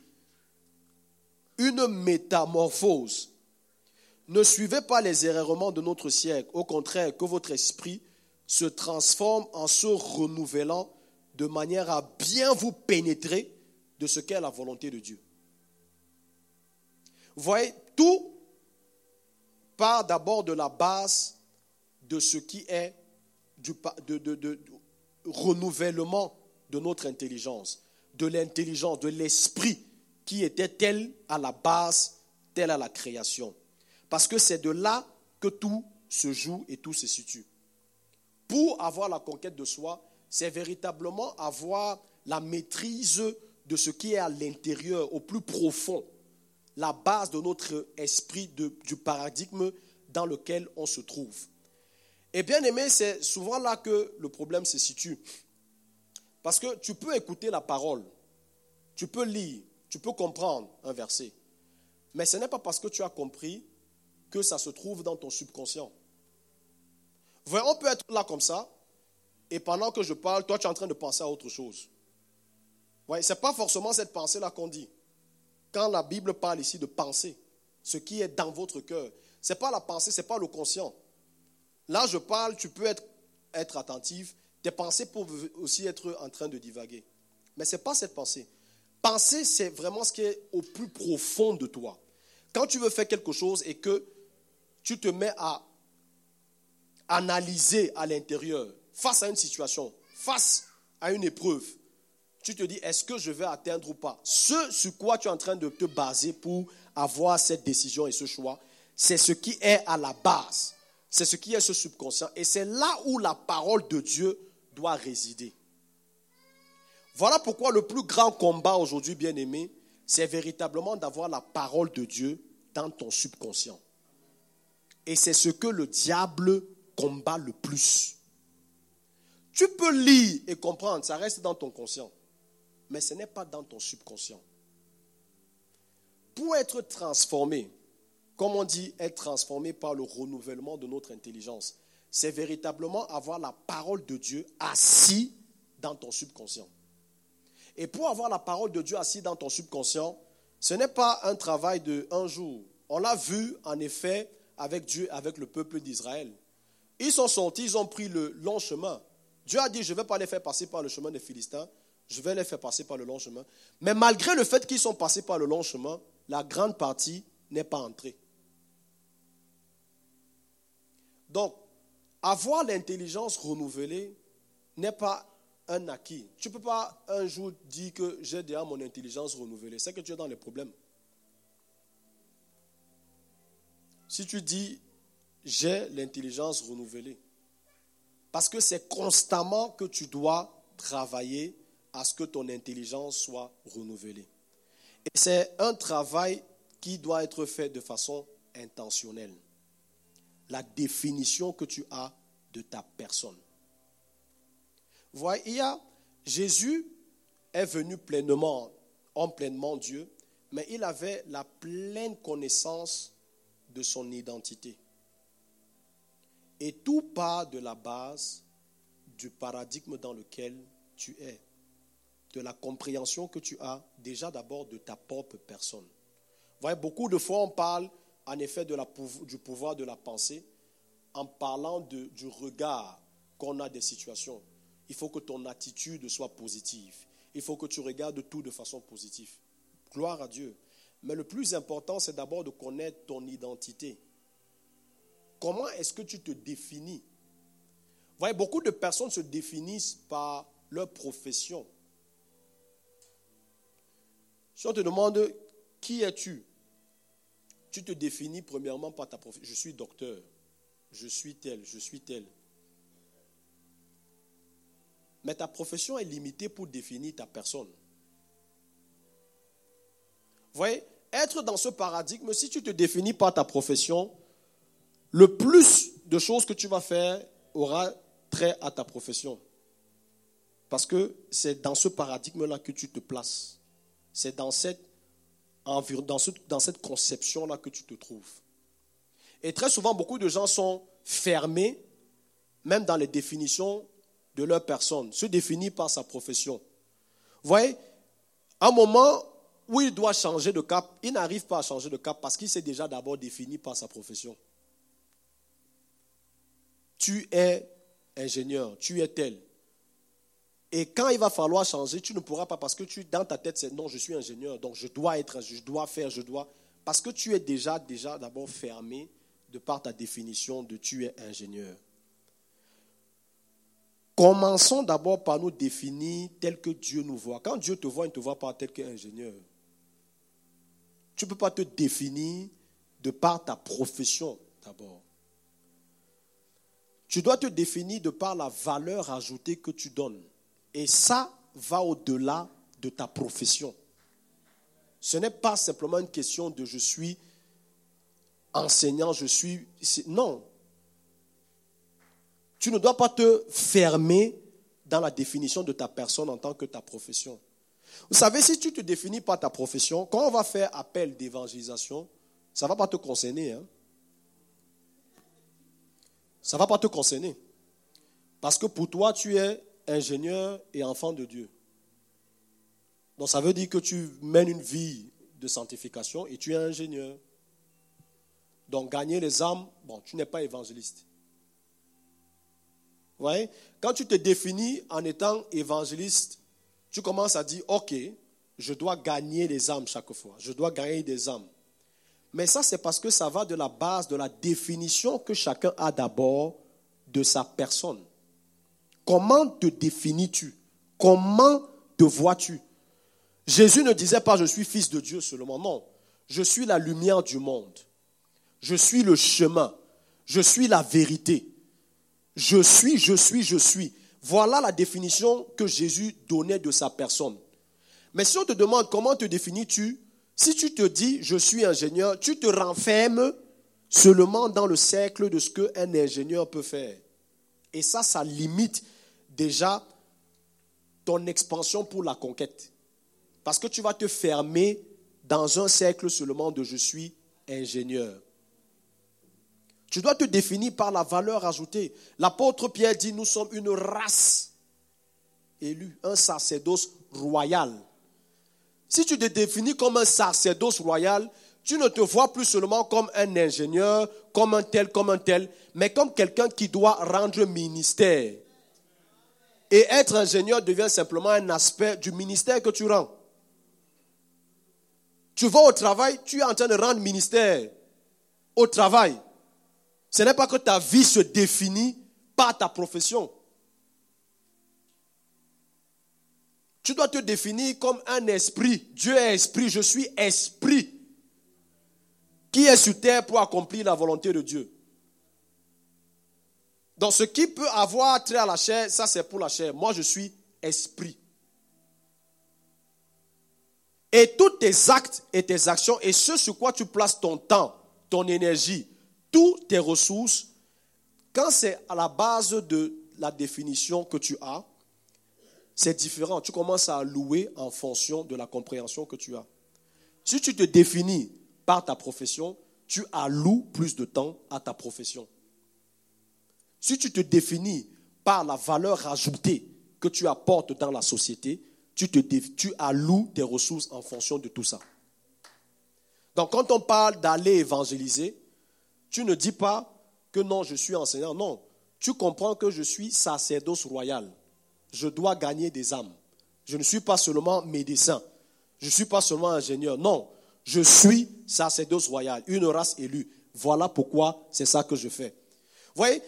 Une métamorphose. Ne suivez pas les errements de notre siècle. Au contraire, que votre esprit se transforme en se renouvelant de manière à bien vous pénétrer de ce qu'est la volonté de Dieu. Voyez, tout part d'abord de la base de ce qui est du renouvellement de notre intelligence, de l'intelligence, de l'esprit qui était tel à la base, tel à la création. Parce que c'est de là que tout se joue et tout se situe. Pour avoir la conquête de soi, c'est véritablement avoir la maîtrise de ce qui est à l'intérieur, au plus profond, la base de notre esprit, du paradigme dans lequel on se trouve. Et bien aimé, c'est souvent là que le problème se situe. Parce que tu peux écouter la parole, tu peux lire, tu peux comprendre un verset. Mais ce n'est pas parce que tu as compris que ça se trouve dans ton subconscient. on peut être là comme ça, et pendant que je parle, toi tu es en train de penser à autre chose. Ouais, ce n'est pas forcément cette pensée-là qu'on dit. Quand la Bible parle ici de pensée, ce qui est dans votre cœur, ce n'est pas la pensée, ce n'est pas le conscient. Là, je parle, tu peux être, être attentif, tes pensées peuvent aussi être en train de divaguer. Mais ce n'est pas cette pensée. Penser, c'est vraiment ce qui est au plus profond de toi. Quand tu veux faire quelque chose et que tu te mets à analyser à l'intérieur, face à une situation, face à une épreuve, tu te dis, est-ce que je vais atteindre ou pas? Ce sur quoi tu es en train de te baser pour avoir cette décision et ce choix, c'est ce qui est à la base. C'est ce qui est ce subconscient. Et c'est là où la parole de Dieu doit résider. Voilà pourquoi le plus grand combat aujourd'hui, bien aimé, c'est véritablement d'avoir la parole de Dieu dans ton subconscient. Et c'est ce que le diable combat le plus. Tu peux lire et comprendre, ça reste dans ton conscient mais ce n'est pas dans ton subconscient. Pour être transformé, comme on dit, être transformé par le renouvellement de notre intelligence. C'est véritablement avoir la parole de Dieu assis dans ton subconscient. Et pour avoir la parole de Dieu assis dans ton subconscient, ce n'est pas un travail de un jour. On l'a vu en effet avec Dieu, avec le peuple d'Israël. Ils sont sortis, ils ont pris le long chemin. Dieu a dit, je ne vais pas les faire passer par le chemin des Philistins, je vais les faire passer par le long chemin. Mais malgré le fait qu'ils sont passés par le long chemin, la grande partie n'est pas entrée. Donc, avoir l'intelligence renouvelée n'est pas un acquis. Tu ne peux pas un jour dire que j'ai déjà mon intelligence renouvelée. C'est que tu es dans les problèmes. Si tu dis j'ai l'intelligence renouvelée, parce que c'est constamment que tu dois travailler à ce que ton intelligence soit renouvelée. Et c'est un travail qui doit être fait de façon intentionnelle. La définition que tu as de ta personne. Voyez, Jésus est venu pleinement, en pleinement Dieu, mais il avait la pleine connaissance son identité. Et tout part de la base du paradigme dans lequel tu es, de la compréhension que tu as déjà d'abord de ta propre personne. voyez, beaucoup de fois on parle en effet de la, du pouvoir de la pensée en parlant du regard qu'on a des situations. Il faut que ton attitude soit positive. Il faut que tu regardes tout de façon positive. Gloire à Dieu. Mais le plus important, c'est d'abord de connaître ton identité. Comment est-ce que tu te définis? Vous voyez, beaucoup de personnes se définissent par leur profession. Si on te demande qui es-tu, tu te définis premièrement par ta profession. Je suis docteur, je suis tel, je suis tel. Mais ta profession est limitée pour définir ta personne. Voyez, être dans ce paradigme, si tu te définis par ta profession, le plus de choses que tu vas faire aura trait à ta profession. Parce que c'est dans ce paradigme-là que tu te places. C'est dans cette, dans, dans cette conception-là que tu te trouves. Et très souvent, beaucoup de gens sont fermés, même dans les définitions de leur personne, se définit par sa profession. Vous voyez, à un moment où il doit changer de cap, il n'arrive pas à changer de cap parce qu'il s'est déjà d'abord défini par sa profession. Tu es ingénieur, tu es tel. Et quand il va falloir changer, tu ne pourras pas parce que tu, dans ta tête, c'est non, je suis ingénieur, donc je dois être, je dois faire, je dois. Parce que tu es déjà, déjà d'abord fermé de par ta définition de tu es ingénieur. Commençons d'abord par nous définir tel que Dieu nous voit. Quand Dieu te voit, il ne te voit pas tel qu'ingénieur. Tu ne peux pas te définir de par ta profession d'abord. Tu dois te définir de par la valeur ajoutée que tu donnes. Et ça va au-delà de ta profession. Ce n'est pas simplement une question de je suis enseignant, je suis... Non, tu ne dois pas te fermer dans la définition de ta personne en tant que ta profession. Vous savez, si tu te définis par ta profession, quand on va faire appel d'évangélisation, ça ne va pas te concerner. Hein? Ça ne va pas te concerner. Parce que pour toi, tu es ingénieur et enfant de Dieu. Donc ça veut dire que tu mènes une vie de sanctification et tu es ingénieur. Donc gagner les âmes, bon, tu n'es pas évangéliste. voyez? Quand tu te définis en étant évangéliste, tu commences à dire, OK, je dois gagner les âmes chaque fois. Je dois gagner des âmes. Mais ça, c'est parce que ça va de la base, de la définition que chacun a d'abord de sa personne. Comment te définis-tu? Comment te vois-tu? Jésus ne disait pas je suis fils de Dieu seulement, non. Je suis la lumière du monde. Je suis le chemin. Je suis la vérité. Je suis, je suis, je suis. Voilà la définition que Jésus donnait de sa personne. Mais si on te demande comment te définis-tu, si tu te dis je suis ingénieur, tu te renfermes seulement dans le cercle de ce qu'un ingénieur peut faire. Et ça, ça limite déjà ton expansion pour la conquête. Parce que tu vas te fermer dans un cercle seulement de je suis ingénieur. Tu dois te définir par la valeur ajoutée. L'apôtre Pierre dit, nous sommes une race élue, un sacerdoce royal. Si tu te définis comme un sacerdoce royal, tu ne te vois plus seulement comme un ingénieur, comme un tel, comme un tel, mais comme quelqu'un qui doit rendre ministère. Et être ingénieur devient simplement un aspect du ministère que tu rends. Tu vas au travail, tu es en train de rendre ministère au travail. Ce n'est pas que ta vie se définit par ta profession. Tu dois te définir comme un esprit. Dieu est esprit, je suis esprit. Qui est sur terre pour accomplir la volonté de Dieu. Donc ce qui peut avoir trait à la chair, ça c'est pour la chair. Moi je suis esprit. Et tous tes actes et tes actions et ce sur quoi tu places ton temps, ton énergie, toutes tes ressources, quand c'est à la base de la définition que tu as, c'est différent. Tu commences à louer en fonction de la compréhension que tu as. Si tu te définis par ta profession, tu alloues plus de temps à ta profession. Si tu te définis par la valeur ajoutée que tu apportes dans la société, tu, tu alloues tes ressources en fonction de tout ça. Donc quand on parle d'aller évangéliser, tu ne dis pas que non, je suis enseignant. Non, tu comprends que je suis sacerdoce royal. Je dois gagner des âmes. Je ne suis pas seulement médecin. Je ne suis pas seulement ingénieur. Non, je suis sacerdoce royal, une race élue. Voilà pourquoi c'est ça que je fais. Vous voyez,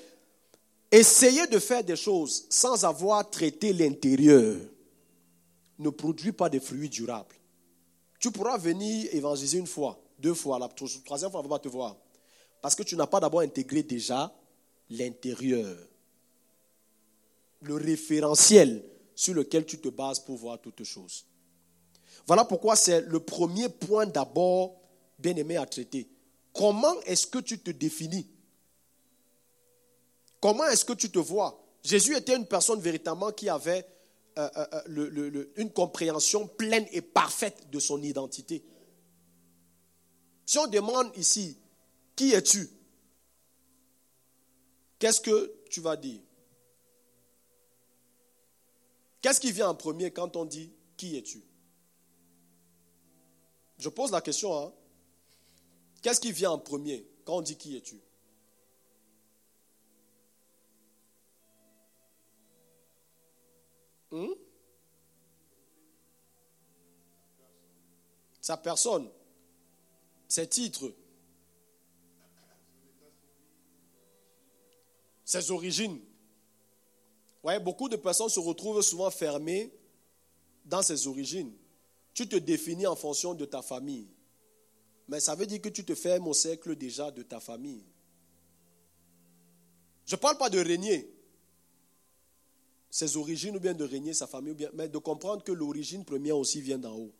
essayer de faire des choses sans avoir traité l'intérieur ne produit pas de fruits durables. Tu pourras venir évangéliser une fois, deux fois, la troisième fois, on va pas te voir. Parce que tu n'as pas d'abord intégré déjà l'intérieur, le référentiel sur lequel tu te bases pour voir toutes choses. Voilà pourquoi c'est le premier point d'abord, bien aimé, à traiter. Comment est-ce que tu te définis? Comment est-ce que tu te vois? Jésus était une personne véritablement qui avait euh, euh, euh, une compréhension pleine et parfaite de son identité. Si on demande ici, qui es-tu? Qu'est-ce que tu vas dire? Qu'est-ce qui vient en premier quand on dit qui es-tu? Je pose la question. Hein? Qu'est-ce qui vient en premier quand on dit qui es-tu? Hmm? Sa personne, ses titres, ses origines. Ouais, beaucoup de personnes se retrouvent souvent fermées dans ses origines. Tu te définis en fonction de ta famille. Mais ça veut dire que tu te fermes au cercle déjà de ta famille. Je ne parle pas de régner ses origines ou bien de régner sa famille, mais de comprendre que l'origine première aussi vient d'en haut.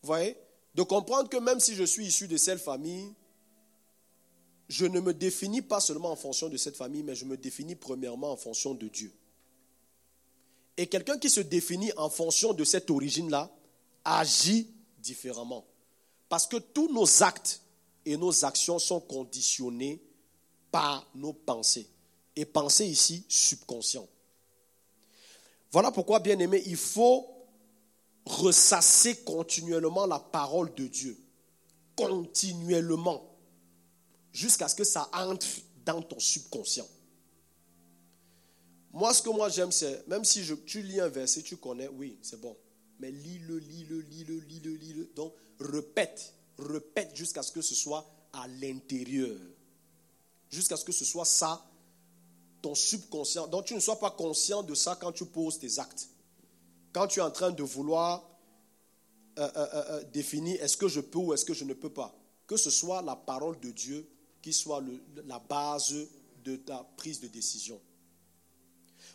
Vous voyez? De comprendre que même si je suis issu de cette famille, je ne me définis pas seulement en fonction de cette famille, mais je me définis premièrement en fonction de Dieu. Et quelqu'un qui se définit en fonction de cette origine-là agit différemment. Parce que tous nos actes et nos actions sont conditionnés par nos pensées. Et pensées ici, subconscient. Voilà pourquoi, bien aimé, il faut ressasser continuellement la parole de Dieu. Continuellement jusqu'à ce que ça entre dans ton subconscient. Moi, ce que moi j'aime, c'est, même si tu lis un verset, tu connais, oui, c'est bon. Mais lis-le, lis-le, lis-le, lis-le, lis-le. Donc, répète, répète jusqu'à ce que ce soit à l'intérieur. Jusqu'à ce que ce soit ça, ton subconscient. Donc, tu ne sois pas conscient de ça quand tu poses tes actes. Quand tu es en train de vouloir euh, euh, euh, définir est-ce que je peux ou est-ce que je ne peux pas. Que ce soit la parole de Dieu qui soit la base de ta prise de décision.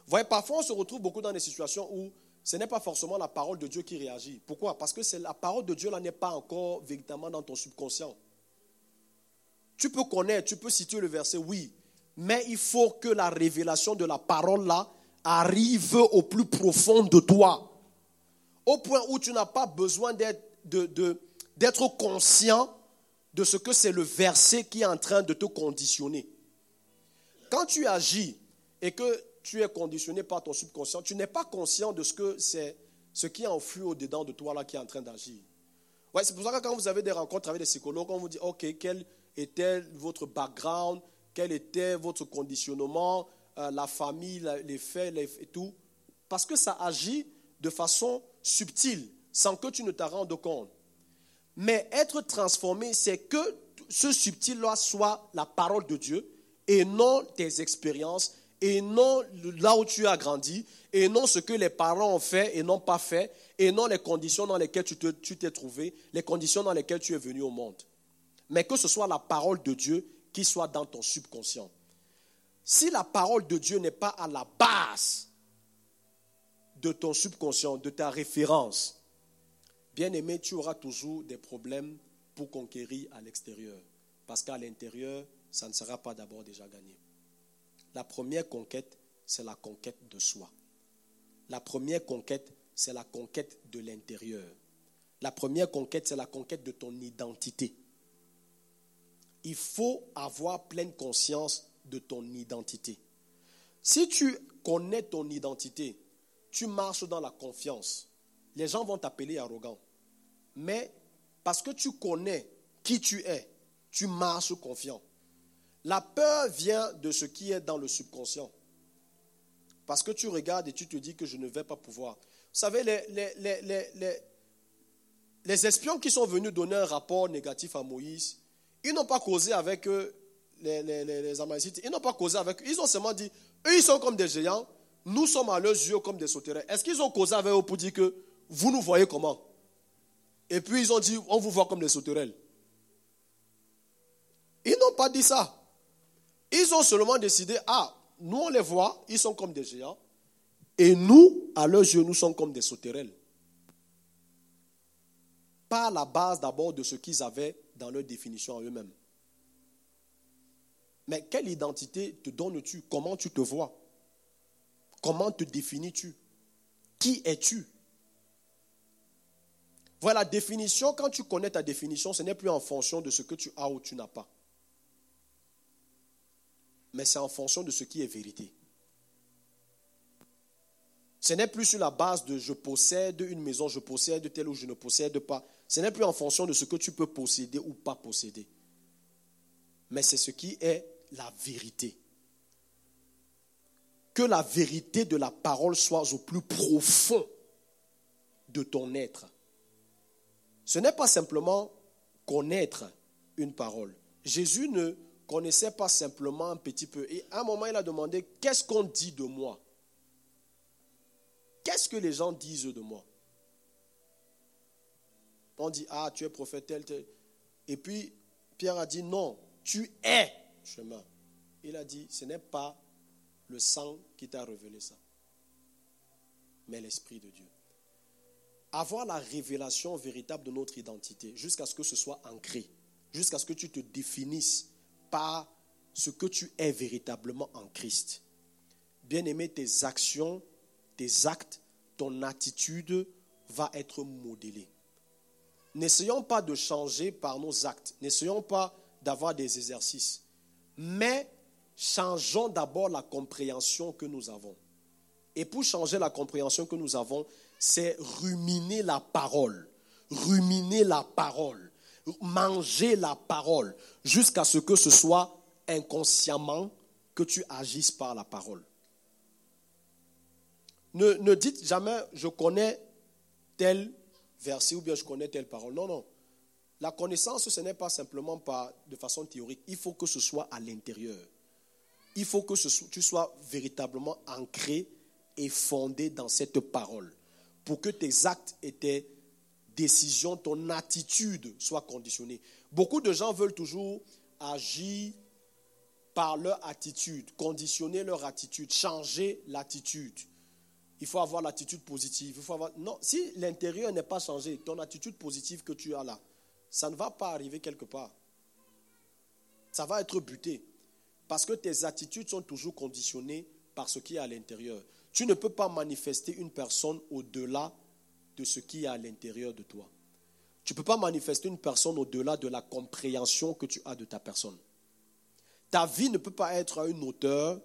Vous parfois on se retrouve beaucoup dans des situations où ce n'est pas forcément la parole de Dieu qui réagit. Pourquoi? Parce que c'est la parole de Dieu là n'est pas encore véritablement dans ton subconscient. Tu peux connaître, tu peux situer le verset, oui, mais il faut que la révélation de la parole là arrive au plus profond de toi, au point où tu n'as pas besoin d'être conscient de ce que c'est le verset qui est en train de te conditionner. Quand tu agis et que tu es conditionné par ton subconscient, tu n'es pas conscient de ce que c'est ce qui est en flux au-dedans de toi là qui est en train d'agir. Ouais, c'est pour ça que quand vous avez des rencontres avec des psychologues, on vous dit, OK, quel était votre background, quel était votre conditionnement, euh, la famille, les faits et tout. Parce que ça agit de façon subtile, sans que tu ne t'en rendes compte. Mais être transformé, c'est que ce subtil-là soit la parole de Dieu et non tes expériences et non là où tu as grandi et non ce que les parents ont fait et n'ont pas fait et non les conditions dans lesquelles tu t'es trouvé, les conditions dans lesquelles tu es venu au monde. Mais que ce soit la parole de Dieu qui soit dans ton subconscient. Si la parole de Dieu n'est pas à la base de ton subconscient, de ta référence, bien aimé, tu auras toujours des problèmes pour conquérir à l'extérieur. Parce qu'à l'intérieur, ça ne sera pas d'abord déjà gagné. La première conquête, c'est la conquête de soi. La première conquête, c'est la conquête de l'intérieur. La première conquête, c'est la conquête de ton identité. Il faut avoir pleine conscience de ton identité. Si tu connais ton identité, tu marches dans la confiance. Les gens vont t'appeler arrogant. Mais parce que tu connais qui tu es, tu marches confiant. La peur vient de ce qui est dans le subconscient. Parce que tu regardes et tu te dis que je ne vais pas pouvoir. Vous savez, les, espions qui sont venus donner un rapport négatif à Moïse, ils n'ont pas causé avec eux les, les, ils n'ont pas causé avec eux. Ils ont seulement dit, eux, ils sont comme des géants, nous sommes à leurs yeux comme des sauterelles. Est-ce qu'ils ont causé avec eux pour dire que vous nous voyez comment? Et puis ils ont dit, on vous voit comme des sauterelles. Ils n'ont pas dit ça. Ils ont seulement décidé, ah, nous on les voit, ils sont comme des géants. Et nous, à leurs yeux, nous sommes comme des sauterelles. Pas la base d'abord de ce qu'ils avaient dans leur définition à eux-mêmes. Mais quelle identité te donnes-tu? Comment tu te vois? Comment te définis-tu? Qui es-tu? Voilà, la définition, quand tu connais ta définition, ce n'est plus en fonction de ce que tu as ou tu n'as pas. Mais c'est en fonction de ce qui est vérité. Ce n'est plus sur la base de je possède une maison, je possède telle ou je ne possède pas. Ce n'est plus en fonction de ce que tu peux posséder ou pas posséder. Mais c'est ce qui est la vérité. Que la vérité de la parole soit au plus profond de ton être. Ce n'est pas simplement connaître une parole. Jésus ne connaissait pas simplement un petit peu. Et à un moment, il a demandé, qu'est-ce qu'on dit de moi? Qu'est-ce que les gens disent de moi? On dit, ah, tu es prophète tel, tel. Et puis, Pierre a dit, non, tu es chemin. Il a dit, ce n'est pas le sang qui t'a révélé ça, mais l'Esprit de Dieu. Avoir la révélation véritable de notre identité jusqu'à ce que ce soit ancré, jusqu'à ce que tu te définisses par ce que tu es véritablement en Christ. Bien-aimé, tes actions, tes actes, ton attitude va être modelée. N'essayons pas de changer par nos actes. N'essayons pas d'avoir des exercices. Mais changeons d'abord la compréhension que nous avons. Et pour changer la compréhension que nous avons, c'est ruminer la parole. Ruminer la parole. Manger la parole jusqu'à ce que ce soit inconsciemment que tu agisses par la parole. Ne, dites jamais je connais tel verset ou bien je connais telle parole. Non, non. La connaissance, ce n'est pas simplement pas de façon théorique. Il faut que ce soit à l'intérieur. Il faut que tu sois véritablement ancré et fondé dans cette parole pour que tes actes et tes décisions, ton attitude soient conditionnées. Beaucoup de gens veulent toujours agir par leur attitude, conditionner leur attitude, changer l'attitude. Il faut avoir l'attitude positive. Il faut avoir... Non, si l'intérieur n'est pas changé, ton attitude positive que tu as là, ça ne va pas arriver quelque part. Ça va être buté. Parce que tes attitudes sont toujours conditionnées par ce qui est à l'intérieur. Tu ne peux pas manifester une personne au-delà de ce qui est à l'intérieur de toi. Tu ne peux pas manifester une personne au-delà de la compréhension que tu as de ta personne. Ta vie ne peut pas être à une hauteur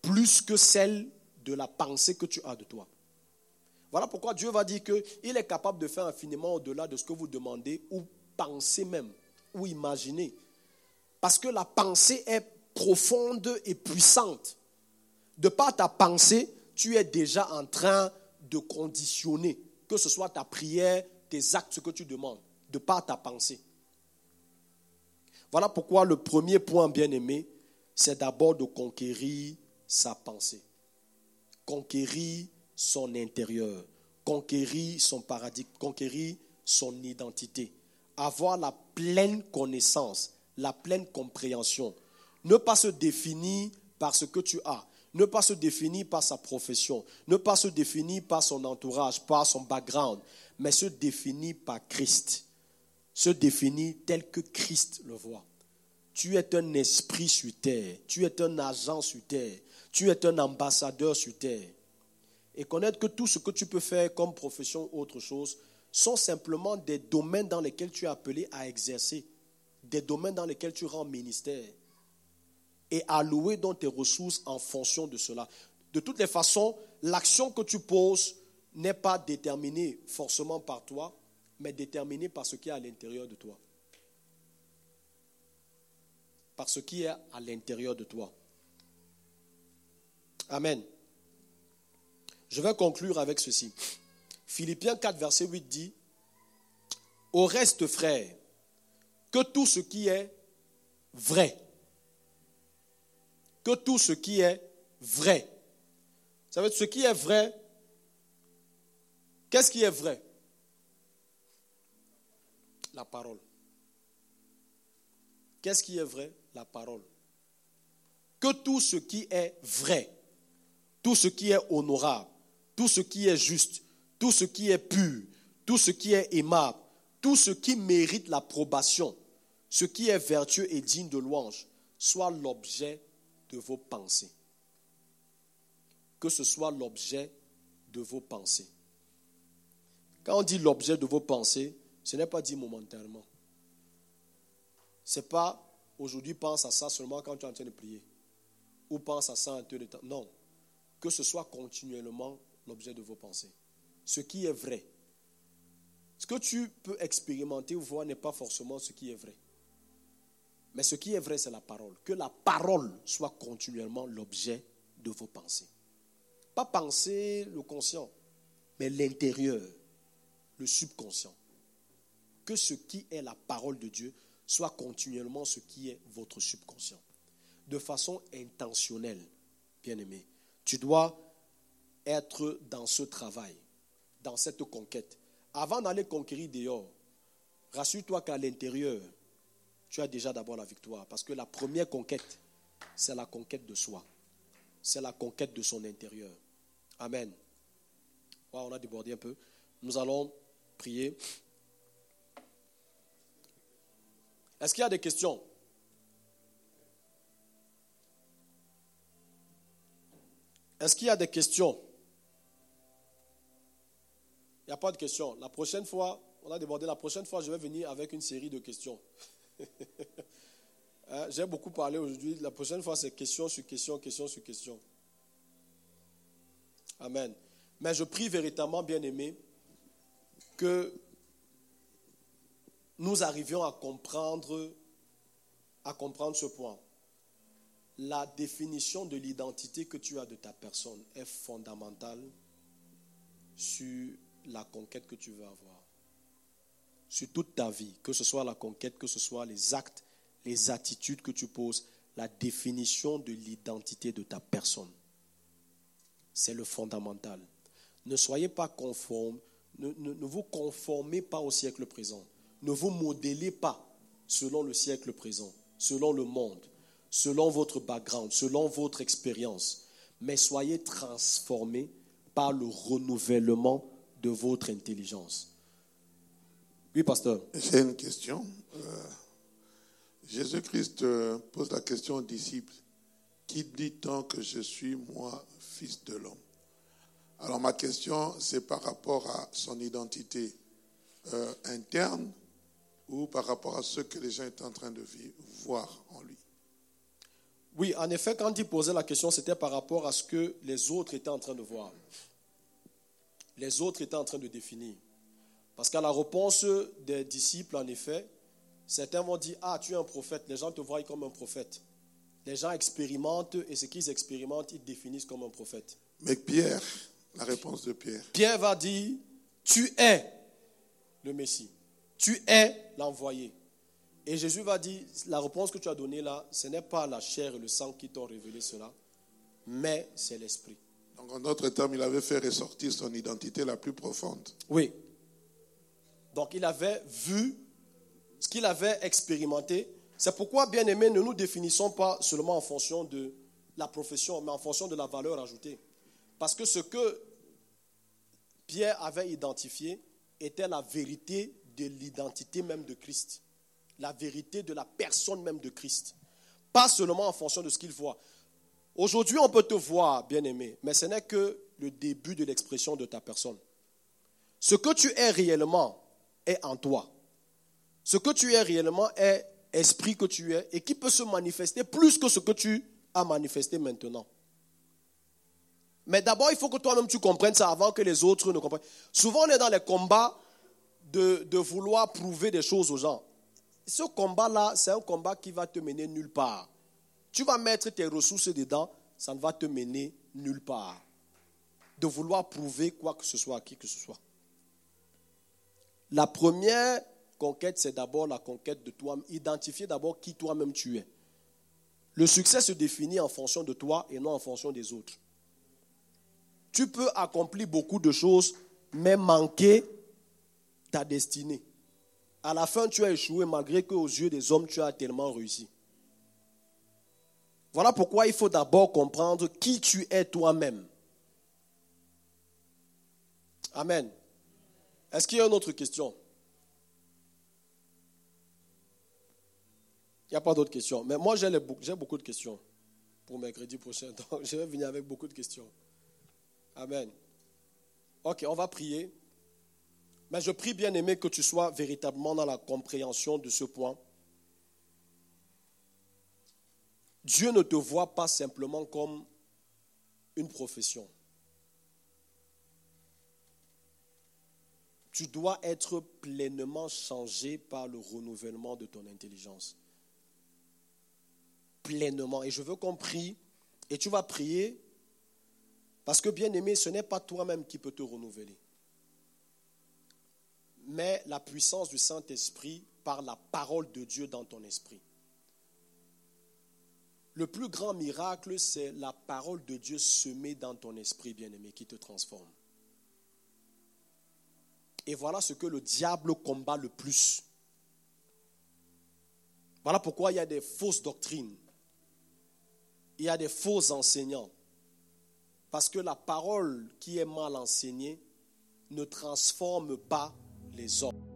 plus que celle de la pensée que tu as de toi. Voilà pourquoi Dieu va dire qu'il est capable de faire infiniment au-delà de ce que vous demandez ou pensez même ou imaginez. Parce que la pensée est profonde et puissante. De par ta pensée, tu es déjà en train de conditionner, que ce soit ta prière, tes actes, ce que tu demandes, de par ta pensée. Voilà pourquoi le premier point, bien aimé, c'est d'abord de conquérir sa pensée. Conquérir son intérieur. Conquérir son paradigme. Conquérir son identité. Avoir la pleine connaissance, la pleine compréhension. Ne pas se définir par ce que tu as. Ne pas se définir par sa profession. Ne pas se définir par son entourage, par son background mais se définit par Christ. Se définit tel que Christ le voit. Tu es un esprit sur terre. Tu es un agent sur terre. Tu es un ambassadeur sur terre. Et connaître que tout ce que tu peux faire comme profession ou autre chose sont simplement des domaines dans lesquels tu es appelé à exercer, des domaines dans lesquels tu rends ministère et allouer donc tes ressources en fonction de cela. De toutes les façons, l'action que tu poses n'est pas déterminé forcément par toi, mais déterminé par ce qui est à l'intérieur de toi. Par ce qui est à l'intérieur de toi. Amen. Je vais conclure avec ceci. Philippiens 4, verset 8 dit, Au reste, frère, que tout ce qui est vrai, que tout ce qui est vrai, ça veut dire ce qui est vrai, Qu'est-ce qui est vrai La parole. Qu'est-ce qui est vrai La parole. Que tout ce qui est vrai, tout ce qui est honorable, tout ce qui est juste, tout ce qui est pur, tout ce qui est aimable, tout ce qui mérite l'approbation, ce qui est vertueux et digne de louange, soit l'objet de vos pensées. Que ce soit l'objet de vos pensées. Quand on dit l'objet de vos pensées, ce n'est pas dit momentanément. Ce n'est pas aujourd'hui pense à ça seulement quand tu es en train de prier. Ou pense à ça un peu de temps. Non. Que ce soit continuellement l'objet de vos pensées. Ce qui est vrai. Ce que tu peux expérimenter ou voir n'est pas forcément ce qui est vrai. Mais ce qui est vrai, c'est la parole. Que la parole soit continuellement l'objet de vos pensées. Pas penser le conscient, mais l'intérieur le subconscient. Que ce qui est la parole de Dieu soit continuellement ce qui est votre subconscient. De façon intentionnelle, bien-aimé. Tu dois être dans ce travail, dans cette conquête. Avant d'aller conquérir dehors, rassure-toi qu'à l'intérieur, tu as déjà d'abord la victoire. Parce que la première conquête, c'est la conquête de soi. C'est la conquête de son intérieur. Amen. on a débordé un peu. Nous allons prier. Est-ce qu'il y a des questions? Est-ce qu'il y a des questions? Il n'y a pas de questions. La prochaine fois, on a débordé, la prochaine fois, je vais venir avec une série de questions. Hein, j'ai beaucoup parlé aujourd'hui. La prochaine fois, c'est question sur question, question sur question. Amen. Mais je prie véritablement, bien aimé, que nous arrivions à comprendre, à comprendre ce point. La définition de l'identité que tu as de ta personne est fondamentale sur la conquête que tu veux avoir. Sur toute ta vie, que ce soit la conquête, que ce soit les actes, les attitudes que tu poses, la définition de l'identité de ta personne. C'est le fondamental. Ne soyez pas conforme, ne, vous conformez pas au siècle présent. Ne vous modélez pas selon le siècle présent, selon le monde, selon votre background, selon votre expérience. Mais soyez transformés par le renouvellement de votre intelligence. Oui, pasteur. J'ai une question. Euh, Jésus-Christ euh, pose la question aux disciples. Qui dit-on que je suis, moi, fils de l'homme? Alors ma question, c'est par rapport à son identité. euh, interne ou par rapport à ce que les gens étaient en train de vivre, voir en lui? Oui, en effet, quand il posait la question, c'était par rapport à ce que les autres étaient en train de voir. Les autres étaient en train de définir. Parce qu'à la réponse des disciples, en effet, certains vont dire, ah, tu es un prophète. Les gens te voient comme un prophète. Les gens expérimentent et ce qu'ils expérimentent, ils définissent comme un prophète. Mais Pierre, la réponse de Pierre. Pierre va dire, tu es le Messie. Tu es l'envoyé. Et Jésus va dire, la réponse que tu as donnée là, ce n'est pas la chair et le sang qui t'ont révélé cela, mais c'est l'Esprit. Donc en d'autres termes, il avait fait ressortir son identité la plus profonde. Oui. Donc il avait vu ce qu'il avait expérimenté. C'est pourquoi, bien aimé, ne nous définissons pas seulement en fonction de la profession, mais en fonction de la valeur ajoutée. Parce que ce que Pierre avait identifié était la vérité de l'identité même de Christ. La vérité de la personne même de Christ. Pas seulement en fonction de ce qu'il voit. Aujourd'hui, on peut te voir, bien aimé, mais ce n'est que le début de l'expression de ta personne. Ce que tu es réellement est en toi. Ce que tu es réellement est esprit que tu es et qui peut se manifester plus que ce que tu as manifesté maintenant. Mais d'abord, il faut que toi-même tu comprennes ça avant que les autres ne comprennent. Souvent, on est dans les combats de, de vouloir prouver des choses aux gens. Ce combat-là, c'est un combat qui va te mener nulle part. Tu vas mettre tes ressources dedans, ça ne va te mener nulle part. De vouloir prouver quoi que ce soit à qui que ce soit. La première conquête, c'est d'abord la conquête de toi. Identifier d'abord qui toi-même tu es. Le succès se définit en fonction de toi et non en fonction des autres. Tu peux accomplir beaucoup de choses, mais manquer ta destinée. À la fin, tu as échoué malgré qu'aux yeux des hommes, tu as tellement réussi. Voilà pourquoi il faut d'abord comprendre qui tu es toi-même. Amen. Est-ce qu'il y a une autre question? Il n'y a pas d'autres questions. Mais moi, j'ai beaucoup de questions pour mercredi prochain. Donc, je vais venir avec beaucoup de questions. Amen. Ok, on va prier. Mais je prie, bien aimé, que tu sois véritablement dans la compréhension de ce point. Dieu ne te voit pas simplement comme une profession. Tu dois être pleinement changé par le renouvellement de ton intelligence. Pleinement. Et je veux qu'on prie. Et tu vas prier parce que, bien aimé, ce n'est pas toi-même qui peut te renouveler, mais la puissance du Saint-Esprit par la parole de Dieu dans ton esprit. Le plus grand miracle, c'est la parole de Dieu semée dans ton esprit, bien-aimé, qui te transforme. Et voilà ce que le diable combat le plus. Voilà pourquoi il y a des fausses doctrines. Il y a des faux enseignants. Parce que la parole qui est mal enseignée ne transforme pas les hommes.